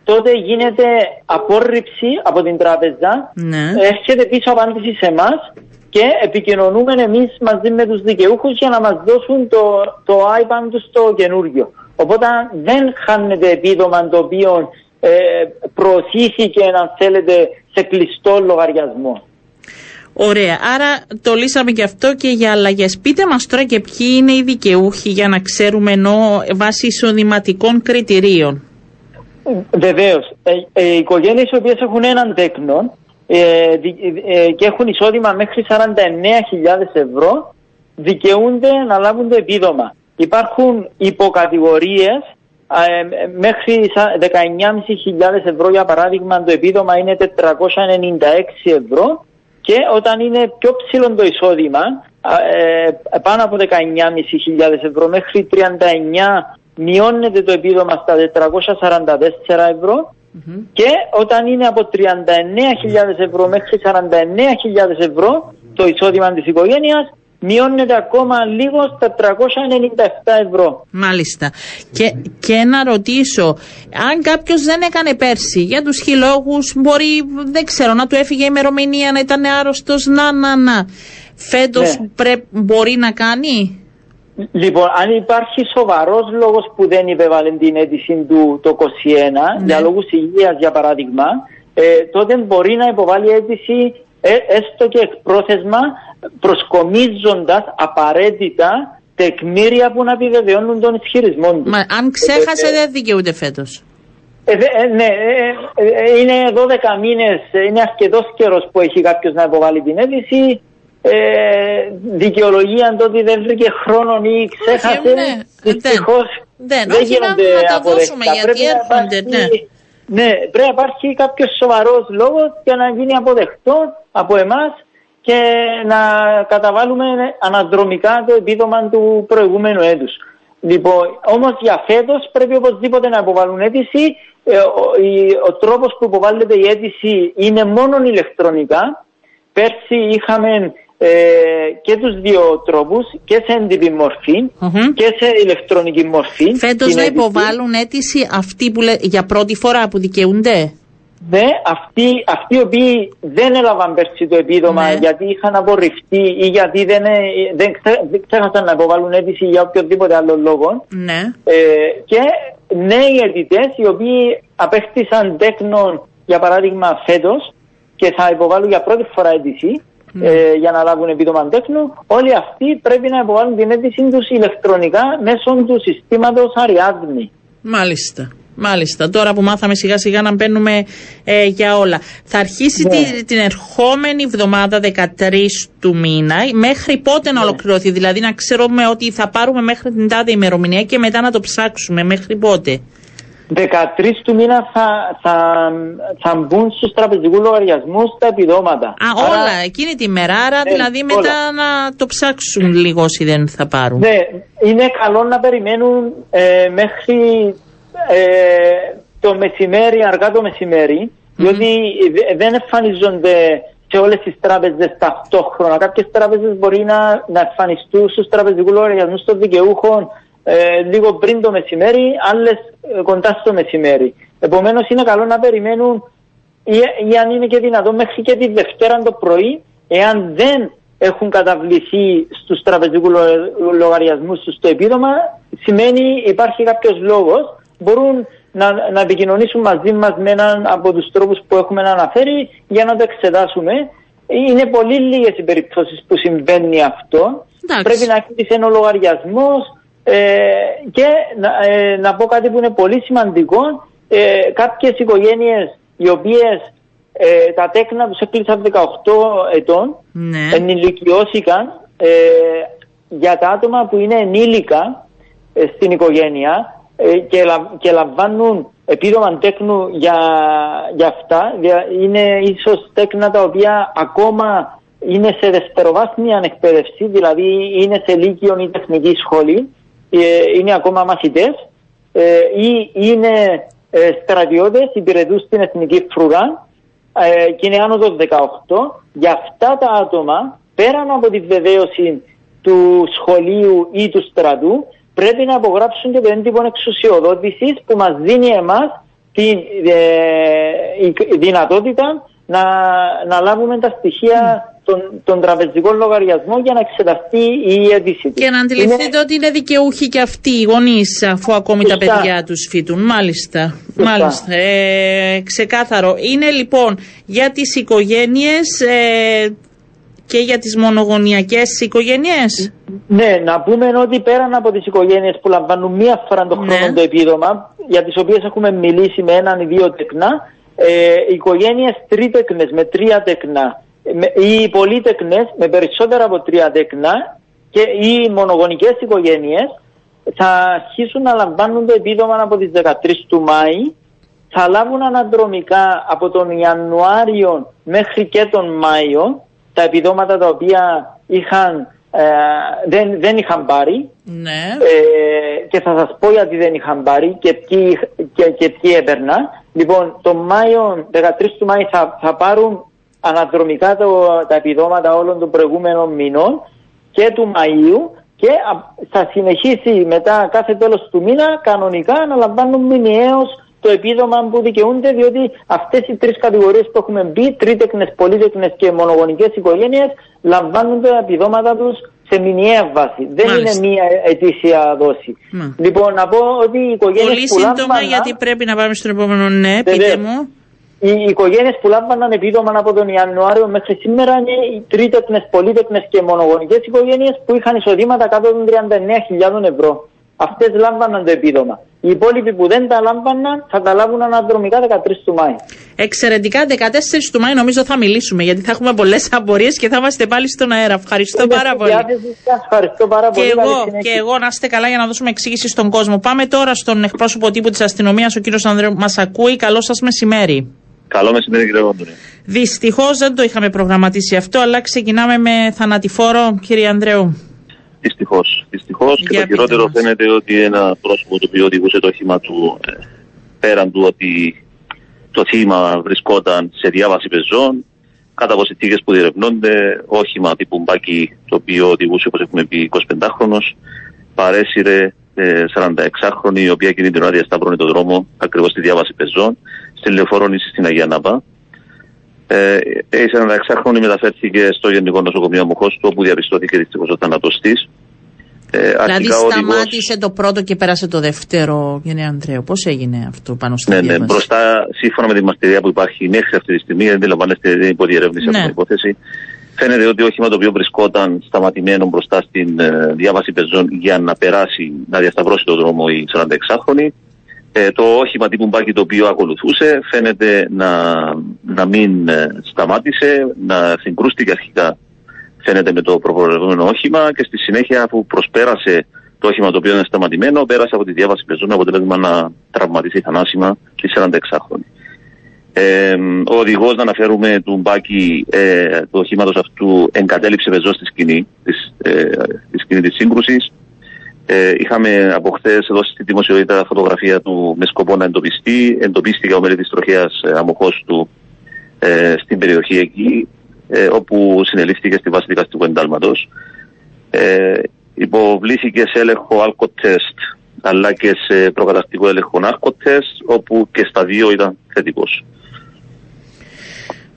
S5: τότε γίνεται απόρριψη από την τράπεζα.
S2: Ναι.
S5: Έρχεται πίσω απάντηση σε εμάς και επικοινωνούμε εμείς μαζί με τους δικαιούχους για να μας δώσουν το, το IBAN τους στο καινούργιο. Οπότε δεν χάνεται επίδομα το οποίο ε, προωθήθηκε, αν θέλετε, σε κλειστό λογαριασμό.
S2: Ωραία. Άρα το λύσαμε και αυτό και για αλλαγές. Πείτε μας τώρα και ποιοι είναι οι δικαιούχοι για να ξέρουμε ενώ βάσει εισοδηματικών κριτηρίων.
S5: Βεβαίως. Ε, ε, οι οικογένειες οι οποίες έχουν έναν τέκνο ε, δι- ε, και έχουν εισόδημα μέχρι 49.000 ευρώ δικαιούνται να λάβουν το επίδομα. Υπάρχουν υποκατηγορίες ε, μέχρι σα- 19.500 ευρώ για παράδειγμα το επίδομα είναι 496 ευρώ και όταν είναι πιο ψηλό το εισόδημα α, ε, πάνω από 19.500 ευρώ μέχρι 39 μειώνεται το επίδομα στα 444 ευρω και όταν είναι από 39.000 ευρώ μέχρι 49.000 ευρώ το εισόδημα της οικογένειας μειώνεται ακόμα λίγος στα 397 ευρώ.
S2: Μάλιστα. Και, και να ρωτήσω, αν κάποιος δεν έκανε πέρσι για τους χιλόγους, μπορεί, δεν ξέρω, να του έφυγε η ημερομηνία, να ήταν άρρωστος, να, να, να. Φέτος
S5: Ναι.
S2: μπορεί να κάνει;
S5: Λοιπόν, αν υπάρχει σοβαρός λόγος που δεν υπέβαλε την αίτηση του το 21, για λόγους υγείας για παράδειγμα, ε, τότε μπορεί να υποβάλει αίτηση ε, έστω και εκπρόθεσμα προσκομίζοντας απαραίτητα τεκμήρια που να επιβεβαιώνουν τον ισχυρισμό του.
S2: Μα, αν ξέχασε, δεν δικαιούται φέτος.
S5: Ε, δε- ε, ναι, ε, ε, είναι 12 μήνες, ε, είναι αρκετός καιρός που έχει κάποιος να υποβάλει την αίτηση. Ε, δικαιολογία το ότι δεν βρήκε χρόνο ή ξέχασε.
S2: ναι,
S5: Δυστυχώς
S2: δεν. Όχι, να- να τα δώσουμε, γιατί έρχονται, ναι.
S5: ναι, πρέπει να υπάρχει κάποιος σοβαρός λόγος για να γίνει αποδεκτό από εμάς και να καταβάλουμε αναδρομικά το επίδομα του προηγούμενου έτους. Λοιπόν, όμως για φέτος πρέπει οπωσδήποτε να υποβάλουν αίτηση. Ε, ο, η- ο τρόπος που υποβάλλεται η αίτηση είναι μόνο ηλεκτρονικά. Πέρσι είχαμε ε, και τους δύο τρόπους, και σε έντυπη μορφή
S2: Μμμ.
S5: και σε ηλεκτρονική μορφή.
S2: Φέτος
S5: την
S2: να
S5: αίτηση.
S2: υποβάλουν αίτηση αυτοί που λέ, για πρώτη φορά που δικαιούνται;
S5: Ναι, αυτοί, αυτοί οι οποίοι δεν έλαβαν πέρσι το επίδομα
S2: Ναι.
S5: γιατί είχαν απορριφθεί ή γιατί δεν, ε, δεν, ξέ- δεν ξέχασαν να υποβάλουν αίτηση για οποιοδήποτε άλλο λόγο.
S2: Ναι.
S5: Ε, και νέοι αιτητές οι οποίοι απέκτησαν τέκνον για παράδειγμα φέτος και θα υποβάλουν για πρώτη φορά αίτηση ε, για να λάβουν επίδομα τέκνου, όλοι αυτοί πρέπει να υποβάλουν την αίτησή τους ηλεκτρονικά μέσω του συστήματος Ariadne.
S2: Μάλιστα. Μάλιστα. Τώρα που μάθαμε σιγά σιγά να μπαίνουμε ε, για όλα. Θα αρχίσει
S5: Ναι.
S2: τη- την ερχόμενη εβδομάδα 13 του μήνα. Μέχρι πότε
S5: Ναι.
S2: να ολοκληρωθεί; Δηλαδή να ξέρουμε ότι θα πάρουμε μέχρι την τάδε ημερομηνία και μετά να το ψάξουμε. Μέχρι πότε;
S5: 13 του μήνα θα, θα, θα μπουν στους τραπεζικούς λογαριασμούς τα επιδόματα.
S2: Α,
S5: Άρα,
S2: όλα εκείνη τη μέρα. Άρα
S5: Ναι,
S2: δηλαδή
S5: όλα.
S2: μετά να το ψάξουν λίγο όσοι δεν θα πάρουν.
S5: Ναι, είναι καλό να περιμένουν ε, μέχρι ε, το μεσημέρι, αργά το μεσημέρι, διότι δε- δεν εμφανίζονται σε όλες τις τράπεζες ταυτόχρονα. Κάποιες τράπεζες μπορεί να, να εμφανιστούν στους τραπεζικούς λογαριασμούς των δικαιούχων ε, λίγο πριν το μεσημέρι, άλλες ε, κοντά στο μεσημέρι. Επομένως είναι καλό να περιμένουν ή, ή αν είναι και δυνατόν μέχρι και τη Δευτέρα το πρωί, εάν δεν έχουν καταβληθεί στους τραπεζικούς λο- λογαριασμούς τους το επίδομα, σημαίνει υπάρχει κάποιος λόγος, μπορούν να, να επικοινωνήσουν μαζί μας με έναν από τους τρόπους που έχουμε αναφέρει για να το εξετάσουμε. Είναι πολύ λίγες οι περιπτώσεις που συμβαίνει αυτό.
S2: Εντάξει.
S5: Πρέπει να κλείσει ένα λογαριασμός ε, και να, ε, να πω κάτι που είναι πολύ σημαντικό. Ε, κάποιες οικογένειες οι οποίες ε, τα τέκνα τους έκλεισαν 18 ετών
S2: Ναι.
S5: ενηλικιώθηκαν ε, για τα άτομα που είναι ενήλικα ε, στην οικογένεια ε, και, λα- και λαμβάνουν επίδομα τέκνου για, για αυτά. Δια- Είναι ίσως τέκνα τα οποία ακόμα είναι σε δευτεροβάθμια εκπαίδευση, δηλαδή είναι σε λύκειο ή τεχνική σχολή, ε, είναι ακόμα μαθητές ε, ή είναι ε, στρατιώτες, υπηρετούν στην εθνική φρουρά ε, και είναι άνω των 18. Για αυτά τα άτομα, πέραν από τη βεβαίωση του σχολείου ή του στρατού, πρέπει να απογράψουν και το έντυπο εξουσιοδότησης που μας δίνει εμάς τη ε, η- η δυνατότητα να, να λάβουμε τα στοιχεία των, των τραπεζικών λογαριασμών για να εξεταστεί η αίτηση τους.
S2: Και να αντιληφθείτε
S5: Είναι-
S2: ότι είναι δικαιούχοι και αυτοί οι γονείς, αφού ακόμη τα
S5: Σωστά.
S2: παιδιά τους φοιτούν. Μάλιστα. Μάλιστα. Ε, ξεκάθαρο. Είναι λοιπόν για τις οικογένειες ε, και για τις μονογονιακές οικογένειες;
S5: Ναι, να πούμε ότι πέραν από τις οικογένειες που λαμβάνουν μία φορά το χρόνο
S2: Ναι.
S5: το επίδομα, για τις οποίες έχουμε μιλήσει με έναν ή δύο τεκνά, ε, οι οικογένειες τρίτεκνες με τρία τεκνά ε, με- ή πολύτεκνες με περισσότερα από τρία τεκνά και οι μονογονικές οικογένειες θα αρχίσουν να λαμβάνουν το επίδομα από τις 13 του Μάη θα λάβουν αναδρομικά από τον Ιανουάριο μέχρι και τον Μάιο τα επιδόματα τα οποία είχαν ε, δεν, δεν είχαν πάρει
S2: Ναι.
S5: ε, και θα σας πω γιατί δεν είχαν πάρει και ποιοι, και, και ποιοι έπαιρναν. Λοιπόν, τον Μάιο, 13 του Μάη θα, θα πάρουν αναδρομικά το, τα επιδόματα όλων των προηγούμενων μηνών και του Μαΐου και α- θα συνεχίσει μετά κάθε τέλος του μήνα κανονικά να λαμβάνουν μηνιαίως το επίδομα που δικαιούνται διότι αυτές οι τρεις κατηγορίες που έχουμε μπει, τρίτεκνες, πολύτεκνες και μονογονικές οικογένειες λαμβάνουν τα επιδόματα τους σε μηνιαία βάση. Δεν
S2: Μάλιστα.
S5: είναι μία ετήσια δόση.
S2: Μ.
S5: Λοιπόν, να πω ότι οι οικογένειες
S2: Πολύ
S5: που
S2: σύντομα
S5: λάμβαναν-
S2: γιατί πρέπει να πάμε στον επόμενο. Ναι, πείτε
S5: Βεβαίως.
S2: μου.
S5: Οι οικογένειες που λάμβαναν επίδομα από τον Ιανουάριο μέχρι σήμερα είναι οι τρίτεκνε, πολύτεκνε και μονογονικές οικογένειες που είχαν εισοδήματα κάτω των 39.000 ευρώ. Αυτές λάμβαναν το επίδομα. Οι υπόλοιποι που δεν τα λάμβαναν θα τα λάβουν αναδρομικά 13 του Μάη.
S2: Εξαιρετικά, 14 του Μάη νομίζω θα μιλήσουμε γιατί θα έχουμε πολλές απορίες και θα είμαστε πάλι στον αέρα. Ευχαριστώ
S5: Είμαι
S2: πάρα
S5: στη
S2: πολύ.
S5: διάθεση σας. Ευχαριστώ πάρα
S2: Και
S5: πολύ. Καλή
S2: εγώ,
S5: συνέχεια.
S2: και εγώ να είστε καλά για να δώσουμε εξήγηση στον κόσμο. Πάμε τώρα στον εκπρόσωπο τύπου της αστυνομίας, ο κύριος Ανδρέου. Μας ακούει. Καλό σας μεσημέρι.
S6: Καλό μεσημέρι κύριε Κόντουρη.
S2: Δυστυχώς δεν το είχαμε προγραμματίσει αυτό, αλλά ξεκινάμε με θανατηφόρο, κύριε Ανδρέου.
S6: Δυστυχώς. Δυστυχώς και
S2: Για
S6: το
S2: πείτε
S6: χειρότερο
S2: μας.
S6: φαίνεται ότι ένα πρόσωπο το οποίο οδηγούσε το όχημα του ε, πέραν του ότι το θύμα βρισκόταν σε διάβαση πεζών, κάτω από συνθήκε που διερευνώνται, όχημα τύπου μπάκι το οποίο οδηγούσε, όπως έχουμε πει, 25χρονο, παρέσυρε ε, 46χρονη, η οποία εκείνη την ώρα διασταύρωνε τον δρόμο ακριβώς στη διάβαση πεζών, στην λεωφορώνηση στην Αγία Ναπά. Ε, η 46χρονη μεταφέρθηκε στο Γενικό Νοσοκομείο Μοχώστου, όπου διαπιστώθηκε δυστυχώς ο θάνατο τη. Ε,
S2: Δηλαδή
S6: αρχικά ο οδηγός-
S2: σταμάτησε το πρώτο και πέρασε το δεύτερο, κύριε Ανδρέου. Πώς έγινε αυτό πάνω στη
S6: Ναι, ναι,
S2: διάβαση;
S6: μπροστά, σύμφωνα με τη μαρτυρία που υπάρχει μέχρι αυτή τη στιγμή, δεν αντιλαμβάνεστε, δεν υποδιερεύνηση
S2: Ναι.
S6: αυτή την υπόθεση. Φαίνεται ότι όχημα το οποίο βρισκόταν σταματημένο μπροστά στην ε, διάβαση πεζών για να περάσει, να διασταυρώσει τον δρόμο η 46χρονη. Ε, το όχημα τύπου μπάκι το οποίο ακολουθούσε φαίνεται να, να μην ε, σταμάτησε, να συγκρούστηκε αρχικά φαίνεται με το προπορευόμενο όχημα και στη συνέχεια αφού προσπέρασε το όχημα το οποίο είναι σταματημένο, πέρασε από τη διάβαση πεζών αποτέλεσμα να τραυματίσει θανάσιμα τη 46χρονη. Ε, ο οδηγός, να αναφέρουμε του Μπάκη, ε, του οχήματος αυτού, εγκατέλειψε πεζό στη σκηνή, της, ε, στη σκηνή της σύγκρουσης. Ε, είχαμε από χθες δώσει στη δημοσιότητα φωτογραφία του με σκοπό να εντοπιστεί. Εντοπίστηκε ο μέλη τη τροχέα ε, αμοχώς του ε, στην περιοχή εκεί, ε, όπου συνελήφθηκε στη βάση δικαστικού εντάλματος. Ε, υποβλήθηκε σε έλεγχο αλκοτέστ αλλά και σε προκαταστικό έλεγχο ναρκοτέστ, όπου και στα δύο ήταν θετικός.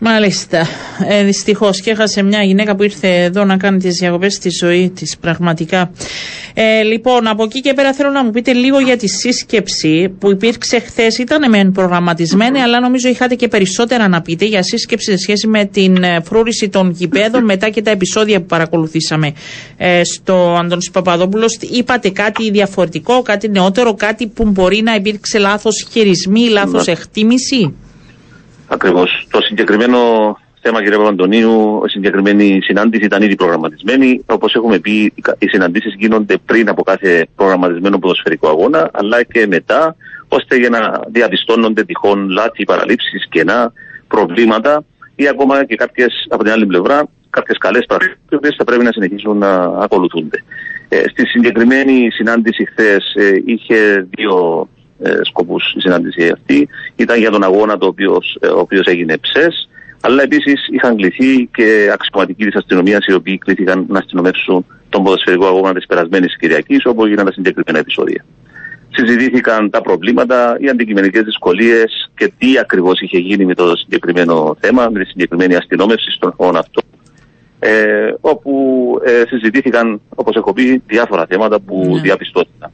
S2: Μάλιστα. Ε, Δυστυχώς και έχασε μια γυναίκα που ήρθε εδώ να κάνει τις διακοπές στη ζωή της, πραγματικά. Ε, λοιπόν, από εκεί και πέρα θέλω να μου πείτε λίγο για τη σύσκεψη που υπήρξε χθες. Ήταν μεν προγραμματισμένη, αλλά νομίζω είχατε και περισσότερα να πείτε για σύσκεψη σε σχέση με την ε, φρούρηση των γηπέδων μετά και τα επεισόδια που παρακολουθήσαμε ε, στο Αντώνης Παπαδόπουλος. Είπατε κάτι διαφορετικό, κάτι νεότερο, κάτι που μπορεί να υπήρξε λάθος χειρισμή, λάθος
S6: Ναι.
S2: εκτίμηση;
S6: Ακριβώς. Το συγκεκριμένο θέμα, κύριε Παπαντονίου, η συγκεκριμένη συνάντηση ήταν ήδη προγραμματισμένη. Όπως έχουμε πει, οι κα- οι συναντήσεις γίνονται πριν από κάθε προγραμματισμένο ποδοσφαιρικό αγώνα, αλλά και μετά, ώστε για να διαπιστώνονται τυχόν λάθη, παραλήψεις, κενά, προβλήματα ή ακόμα και κάποιες, από την άλλη πλευρά, κάποιες καλές πρακτικές, οι οποίε θα πρέπει να συνεχίσουν να ακολουθούνται. Ε, στη συγκεκριμένη συνάντηση χθες είχε δύο ε, σκοπούς η συνάντηση αυτή. Ήταν για τον αγώνα το οποίος, ε, ο οποίος έγινε ψες, αλλά επίσης είχαν κληθεί και αξιωματικοί της αστυνομίας οι οποίοι κλήθηκαν να αστυνομεύσουν τον ποδοσφαιρικό αγώνα της περασμένης Κυριακής όπου έγιναν τα συγκεκριμένα επεισόδια. Συζητήθηκαν τα προβλήματα, οι αντικειμενικές δυσκολίες και τι ακριβώς είχε γίνει με το συγκεκριμένο θέμα, με τη συγκεκριμένη αστυνόμευση στον αγώνα αυτό. Ε, όπου ε, συζητήθηκαν, όπως έχω πει, διάφορα θέματα που
S2: Ναι.
S6: διαπιστώθηκαν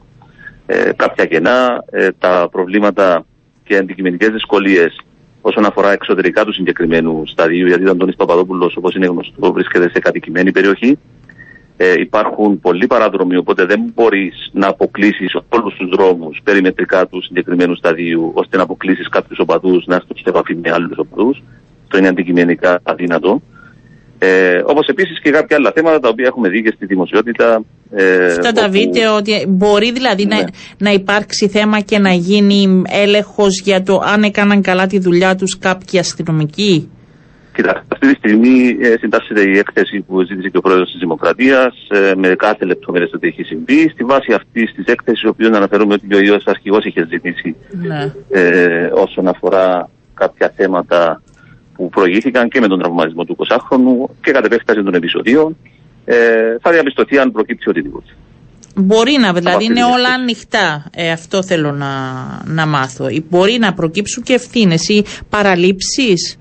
S6: ε, κάποια κενά, ε, τα προβλήματα και αντικειμενικές δυσκολίες όσον αφορά εξωτερικά του συγκεκριμένου σταδίου, γιατί ο Αντώνης Παπαδόπουλος, όπως είναι γνωστό, βρίσκεται σε κατοικημένη περιοχή. Ε, υπάρχουν πολλοί παράδρομοι, οπότε δεν μπορείς να αποκλείσεις όλους τους δρόμους περιμετρικά του συγκεκριμένου σταδίου, ώστε να αποκλείσεις κάποιους οπαδούς να έρθουν σε επαφή με άλλους οπαδούς. Αυτό είναι αντικειμενικά αδύνατο. Ε, Όπως επίσης και κάποια άλλα θέματα τα οποία έχουμε δει και στη δημοσιότητα. Ε,
S2: Αυτά τα
S6: όπου-
S2: βίντεο, ότι μπορεί δηλαδή
S6: Ναι.
S2: να, να υπάρξει θέμα και να γίνει έλεγχος για το αν έκαναν καλά τη δουλειά τους κάποιοι αστυνομικοί;
S6: Κοιτάξτε, αυτή τη στιγμή ε, συντάσσεται η έκθεση που ζήτησε και ο πρόεδρος της Δημοκρατίας ε, με κάθε λεπτομέρεια το τι έχει συμβεί. Στη βάση αυτής της έκθεσης, ο οποίος αναφέρουμε ότι ο ίδιο αρχηγός είχε ζητήσει
S2: Ναι.
S6: ε, όσον αφορά κάποια θέματα που προηγήθηκαν και με τον τραυματισμό του 20χρονου και κατ' επέκταση των επεισοδίων, ε, θα διαπιστωθεί αν προκύψει οτιδήποτε.
S2: Μπορεί να, δηλαδή
S6: αυτή
S2: είναι
S6: την
S2: όλα
S6: έκθεση.
S2: ανοιχτά. Ε, αυτό θέλω να, να μάθω. Ή Μπορεί να προκύψουν και ευθύνες ή παραλήψεις;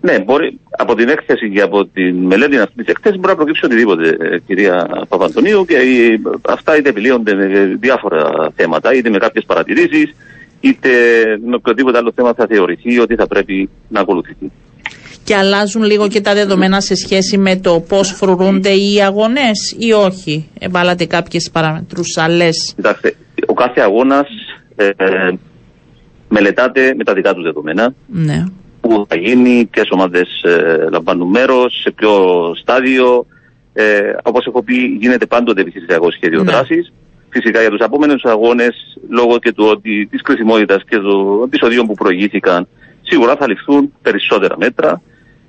S6: Ναι, μπορεί από την έκθεση και από τη μελέτη αυτή τη έκθεση μπορεί να προκύψει οτιδήποτε, ε, κυρία Παπαντονίου, και ε, αυτά είτε επιλύονται με διάφορα θέματα, είτε με κάποιες παρατηρήσεις, είτε με οποιοδήποτε άλλο θέμα θα θεωρηθεί ότι θα πρέπει να ακολουθηθεί.
S2: Και αλλάζουν λίγο και τα δεδομένα σε σχέση με το πώς φρουρούνται οι αγωνές ή όχι. Ε, βάλατε κάποιες παραμετρού άλλε.
S6: Κοιτάξτε, ο κάθε αγώνας ε, ε, μελετάται με τα δικά τους δεδομένα.
S2: Ναι.
S6: Πού θα γίνει, ποιες ομάδες ε, λαμβάνουν μέρος, σε ποιο στάδιο. Ε, Όπως έχω πει, γίνεται πάντοτε επιχειρησιακό σχέδιο
S2: Ναι.
S6: δράσης. Φυσικά για τους επόμενου αγώνες, λόγω και του ότι της κρισιμότητας και των επεισοδίων που προηγήθηκαν, σίγουρα θα ληφθούν περισσότερα μέτρα,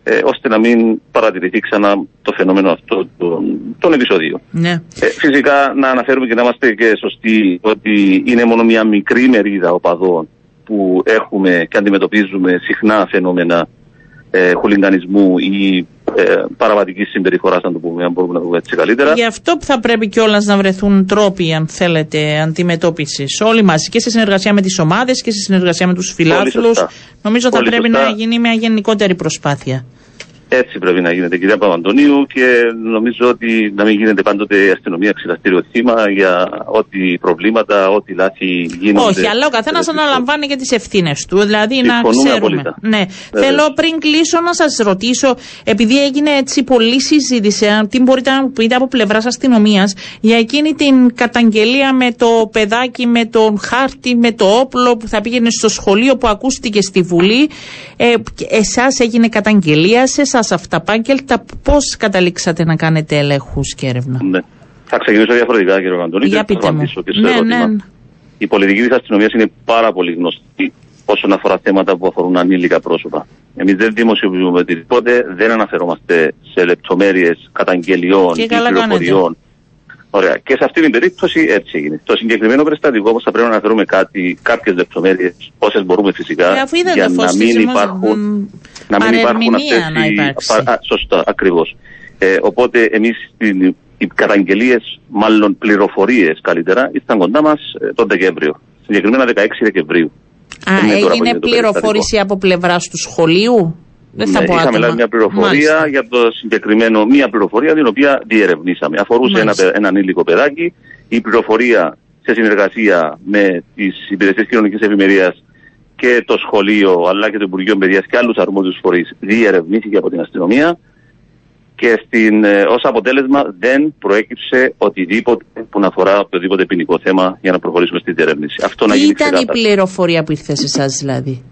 S6: ε, ώστε να μην παρατηρηθεί ξανά το φαινόμενο αυτό των, των επεισοδίων.
S2: Ναι.
S6: Ε, φυσικά να αναφέρουμε και να είμαστε και σωστοί ότι είναι μόνο μια μικρή μερίδα οπαδών που έχουμε και αντιμετωπίζουμε συχνά φαινόμενα ε, χουλιγκανισμού ή ε, παραβατική συμπεριφοράς, αν το πούμε, αν μπορούμε να το πούμε έτσι καλύτερα.
S2: Γι' αυτό που θα πρέπει κιόλας να βρεθούν τρόποι, αν θέλετε, αντιμετώπισης. Όλοι μαζί και σε συνεργασία με τις ομάδες και σε συνεργασία με τους φιλάθλου.
S6: σωστά.
S2: Νομίζω θα
S6: Πολύ
S2: πρέπει
S6: σωστά.
S2: να γίνει μια γενικότερη προσπάθεια.
S6: Έτσι πρέπει να γίνεται, κυρία Παπαντονίου, και νομίζω ότι να μην γίνεται πάντοτε η αστυνομία ξυλαστήριο θύμα για ό,τι προβλήματα, ό,τι λάθη γίνονται.
S2: Όχι, αλλά ο καθένας
S6: Ε,
S2: αναλαμβάνει και τις ευθύνες του. Δηλαδή να
S6: Συμφωνούμε
S2: ξέρουμε.
S6: απόλυτα.
S2: Ναι.
S6: Βεβαίως.
S2: Θέλω πριν κλείσω να σας ρωτήσω, επειδή έγινε έτσι πολλή συζήτηση, αν τι μπορείτε να μου πείτε από πλευράς αστυνομίας για εκείνη την καταγγελία με το παιδάκι, με τον χάρτη, με το όπλο που θα πήγαινε στο σχολείο που ακούστηκε στη Βουλή. Ε, Εσάς έγινε καταγγελία σε εσά αυτά, Πάγκελτα. Πώς καταλήξατε να κάνετε ελέγχους και έρευνα;
S6: Ναι. Θα ξεκινήσω διαφορετικά, κύριε Παπαντονίου,
S2: Για
S6: και θα
S2: πείτε μου.
S6: απαντήσω και στο
S2: Ναι,
S6: ερώτημα.
S2: ναι.
S6: Η πολιτική της αστυνομίας είναι πάρα πολύ γνωστή όσον αφορά θέματα που αφορούν ανήλικα πρόσωπα. Εμείς δεν δημοσιοποιούμε οτιδήποτε, δεν αναφερόμαστε σε λεπτομέρειες καταγγελιών
S2: Και
S6: ή
S2: καλά
S6: πληροφοριών. Ωραία. Και σε αυτή την περίπτωση έτσι έγινε. Το συγκεκριμένο περιστατικό όμως θα πρέπει να αναφέρουμε κάτι, κάποιες λεπτομέρειες, όσες μπορούμε φυσικά,
S2: Ε, αφού είδατε
S6: για
S2: φως
S6: να
S2: της
S6: μην
S2: ζυμός,
S6: υπάρχουν,
S2: μ,
S6: να μην υπάρχουν
S2: παρερμηνία
S6: αυτές
S2: να
S6: οι-
S2: υπάρξει.
S6: πα- α, σωστά, ακριβώς. Ε, οπότε εμείς οι καταγγελίες, μάλλον πληροφορίες καλύτερα, ήρθαν κοντά μας τον Δεκέμβριο. Συγκεκριμένα 16 Δεκεμβρίου.
S2: Α,
S6: Δεν είναι τώρα που
S2: έγινε
S6: είναι το
S2: πληροφόρηση από πλευράς του σχολείου; Δεν θα
S6: Ναι,
S2: πω
S6: είχαμε
S2: άτομα.
S6: λάβει μια πληροφορία
S2: Μάλιστα.
S6: για το συγκεκριμένο, μια πληροφορία την οποία διερευνήσαμε. Αφορούσε ένα,
S2: Μάλιστα.
S6: παι- ένα ανήλικο παιδάκι. Η πληροφορία σε συνεργασία με τις υπηρεσίες κοινωνικής ευημερίας και το σχολείο αλλά και το Υπουργείο Παιδείας και άλλους αρμόδιους φορείς διερευνήθηκε από την αστυνομία και στην, ε, ως αποτέλεσμα δεν προέκυψε οτιδήποτε που να αφορά οποιοδήποτε ποινικό θέμα για να προχωρήσουμε στη διερεύνηση. Αυτό να
S2: Τι
S6: γίνει
S2: ήταν η
S6: ξεκάθαρα.
S2: πληροφορία που ήρθε σε εσάς, δηλαδή;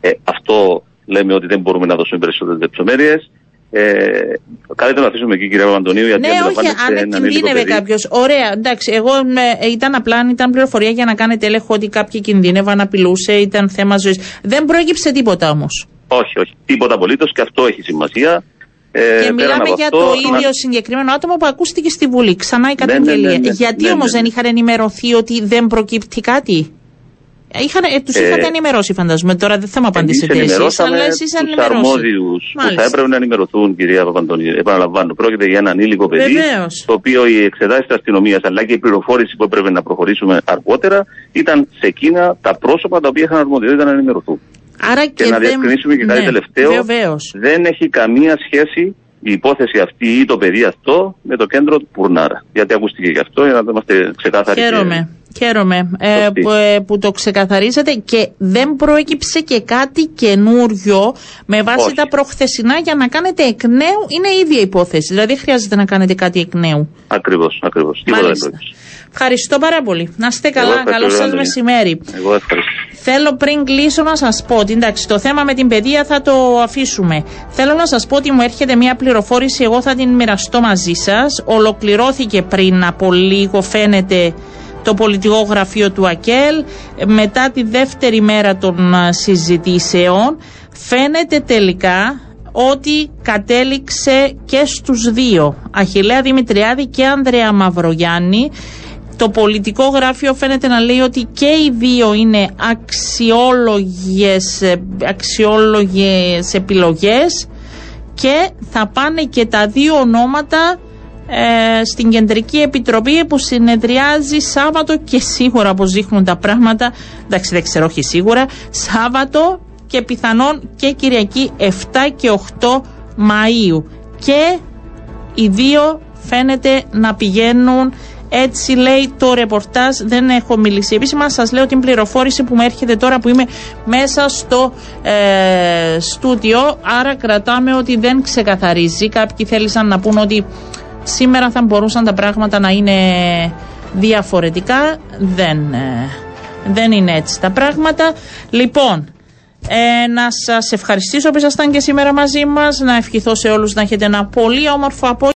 S6: Ε, αυτό λέμε ότι δεν μπορούμε να δώσουμε περισσότερες λεπτομέρειες. Ε, καλύτερα να αφήσουμε εκεί, κύριε Παπαντονίου, γιατί
S2: Ναι, όχι,
S6: αντιλαμβάνεστε
S2: αν
S6: έναν ανήλικο
S2: κινδύνευε
S6: παιδί.
S2: κάποιος. Ωραία, εντάξει. Εγώ με, ήταν απλά αν ήταν πληροφορία για να κάνετε έλεγχο ότι κάποιοι κινδύνευαν, απειλούσε, ήταν θέμα ζωής. Δεν προέκυψε τίποτα όμως.
S6: Όχι, όχι. Τίποτα απολύτως και αυτό έχει σημασία. Ε,
S2: Και
S6: πέραν
S2: μιλάμε
S6: από
S2: για
S6: αυτό,
S2: το
S6: να-
S2: ίδιο συγκεκριμένο άτομο που ακούστηκε στη Βουλή. Ξανά η
S6: Ναι, ναι,
S2: καταγγελία.
S6: ναι, ναι.
S2: Γιατί
S6: Ναι,
S2: όμως
S6: ναι,
S2: δεν
S6: ναι.
S2: είχαν ενημερωθεί ότι δεν προκύπτει κάτι; Είχαν, ε, τους
S6: Ε,
S2: είχατε ενημερώσει φαντάζομαι. Τώρα δεν θα μου απαντήσετε
S6: Εμείς
S2: εσείς,
S6: ενημερώσαμε
S2: αλλά εσείς
S6: τους
S2: ενημερώσει.
S6: αρμόδιους που
S2: Μάλιστα.
S6: θα έπρεπε να ενημερωθούν, κυρία Παπαντονίου. Επαναλαμβάνω, πρόκειται για ένα ανήλικο παιδί,
S2: Βεβαίως.
S6: το οποίο οι εξετάσεις της αστυνομίας αλλά και η πληροφόρηση που έπρεπε να προχωρήσουμε αργότερα ήταν σε εκείνα τα πρόσωπα τα οποία είχαν αρμοδιότητα να ενημερωθούν.
S2: Άρα και,
S6: Και, να
S2: δεν...
S6: διευκρινίσουμε και κάτι
S2: ναι,
S6: τελευταίο.
S2: Βεβαίως.
S6: Δεν έχει καμία σχέση η υπόθεση αυτή ή το παιδί αυτό με το κέντρο του Πουρνάρα. Γιατί ακούστηκε και αυτό, για να είμαστε ξεκάθαροι.
S2: Χαίρομαι. Χαίρομαι ε,
S6: Σωστή.
S2: που, ε, που το ξεκαθαρίζετε και δεν προέκυψε και κάτι καινούριο με βάση
S6: Όχι.
S2: τα προχθεσινά για να κάνετε εκ νέου. Είναι η ίδια υπόθεση. Δηλαδή δεν χρειάζεται να κάνετε κάτι εκ νέου.
S6: Ακριβώς, ακριβώς. Τίποτα δεν
S2: Μάλιστα.
S6: πρόκειται.
S2: Ευχαριστώ πάρα πολύ. Να είστε
S6: Εγώ
S2: καλά.
S6: ευχαριστώ,
S2: Καλό σας
S6: Αντώνη.
S2: μεσημέρι.
S6: Εγώ ευχαριστώ.
S2: Θέλω πριν κλείσω να σας πω ότι εντάξει, το θέμα με την παιδεία θα το αφήσουμε. Θέλω να σας πω ότι μου έρχεται μια πληροφόρηση, εγώ θα την μοιραστώ μαζί σας. Ολοκληρώθηκε πριν από λίγο, φαίνεται, το πολιτικό γραφείο του ΑΚΕΛ. Μετά τη δεύτερη μέρα των α, συζητήσεων φαίνεται τελικά ότι κατέληξε και στους δύο, Αχιλέα Δημητριάδη και Ανδρέα Μαυρογιάννη. Το πολιτικό γράφειο φαίνεται να λέει ότι και οι δύο είναι αξιόλογες, αξιόλογες επιλογές και θα πάνε και τα δύο ονόματα ε, στην Κεντρική Επιτροπή που συνεδριάζει Σάββατο και σίγουρα όπως δείχνουν τα πράγματα, εντάξει δεν ξέρω όχι σίγουρα, Σάββατο και πιθανόν και Κυριακή 7 και 8 Μαΐου. Και οι δύο φαίνεται να πηγαίνουν έτσι λέει το ρεπορτάζ, δεν έχω μιλήσει επίσημα. Σας λέω την πληροφόρηση που μου έρχεται τώρα που είμαι μέσα στο ε, στούντιο. Άρα κρατάμε ότι δεν ξεκαθαρίζει. Κάποιοι θέλησαν να πούν ότι σήμερα θα μπορούσαν τα πράγματα να είναι διαφορετικά. Δεν, ε, δεν είναι έτσι τα πράγματα. Λοιπόν, ε, να σας ευχαριστήσω που ήσασταν και σήμερα μαζί μας. Να ευχηθώ σε όλους να έχετε ένα πολύ όμορφο απόγευμα.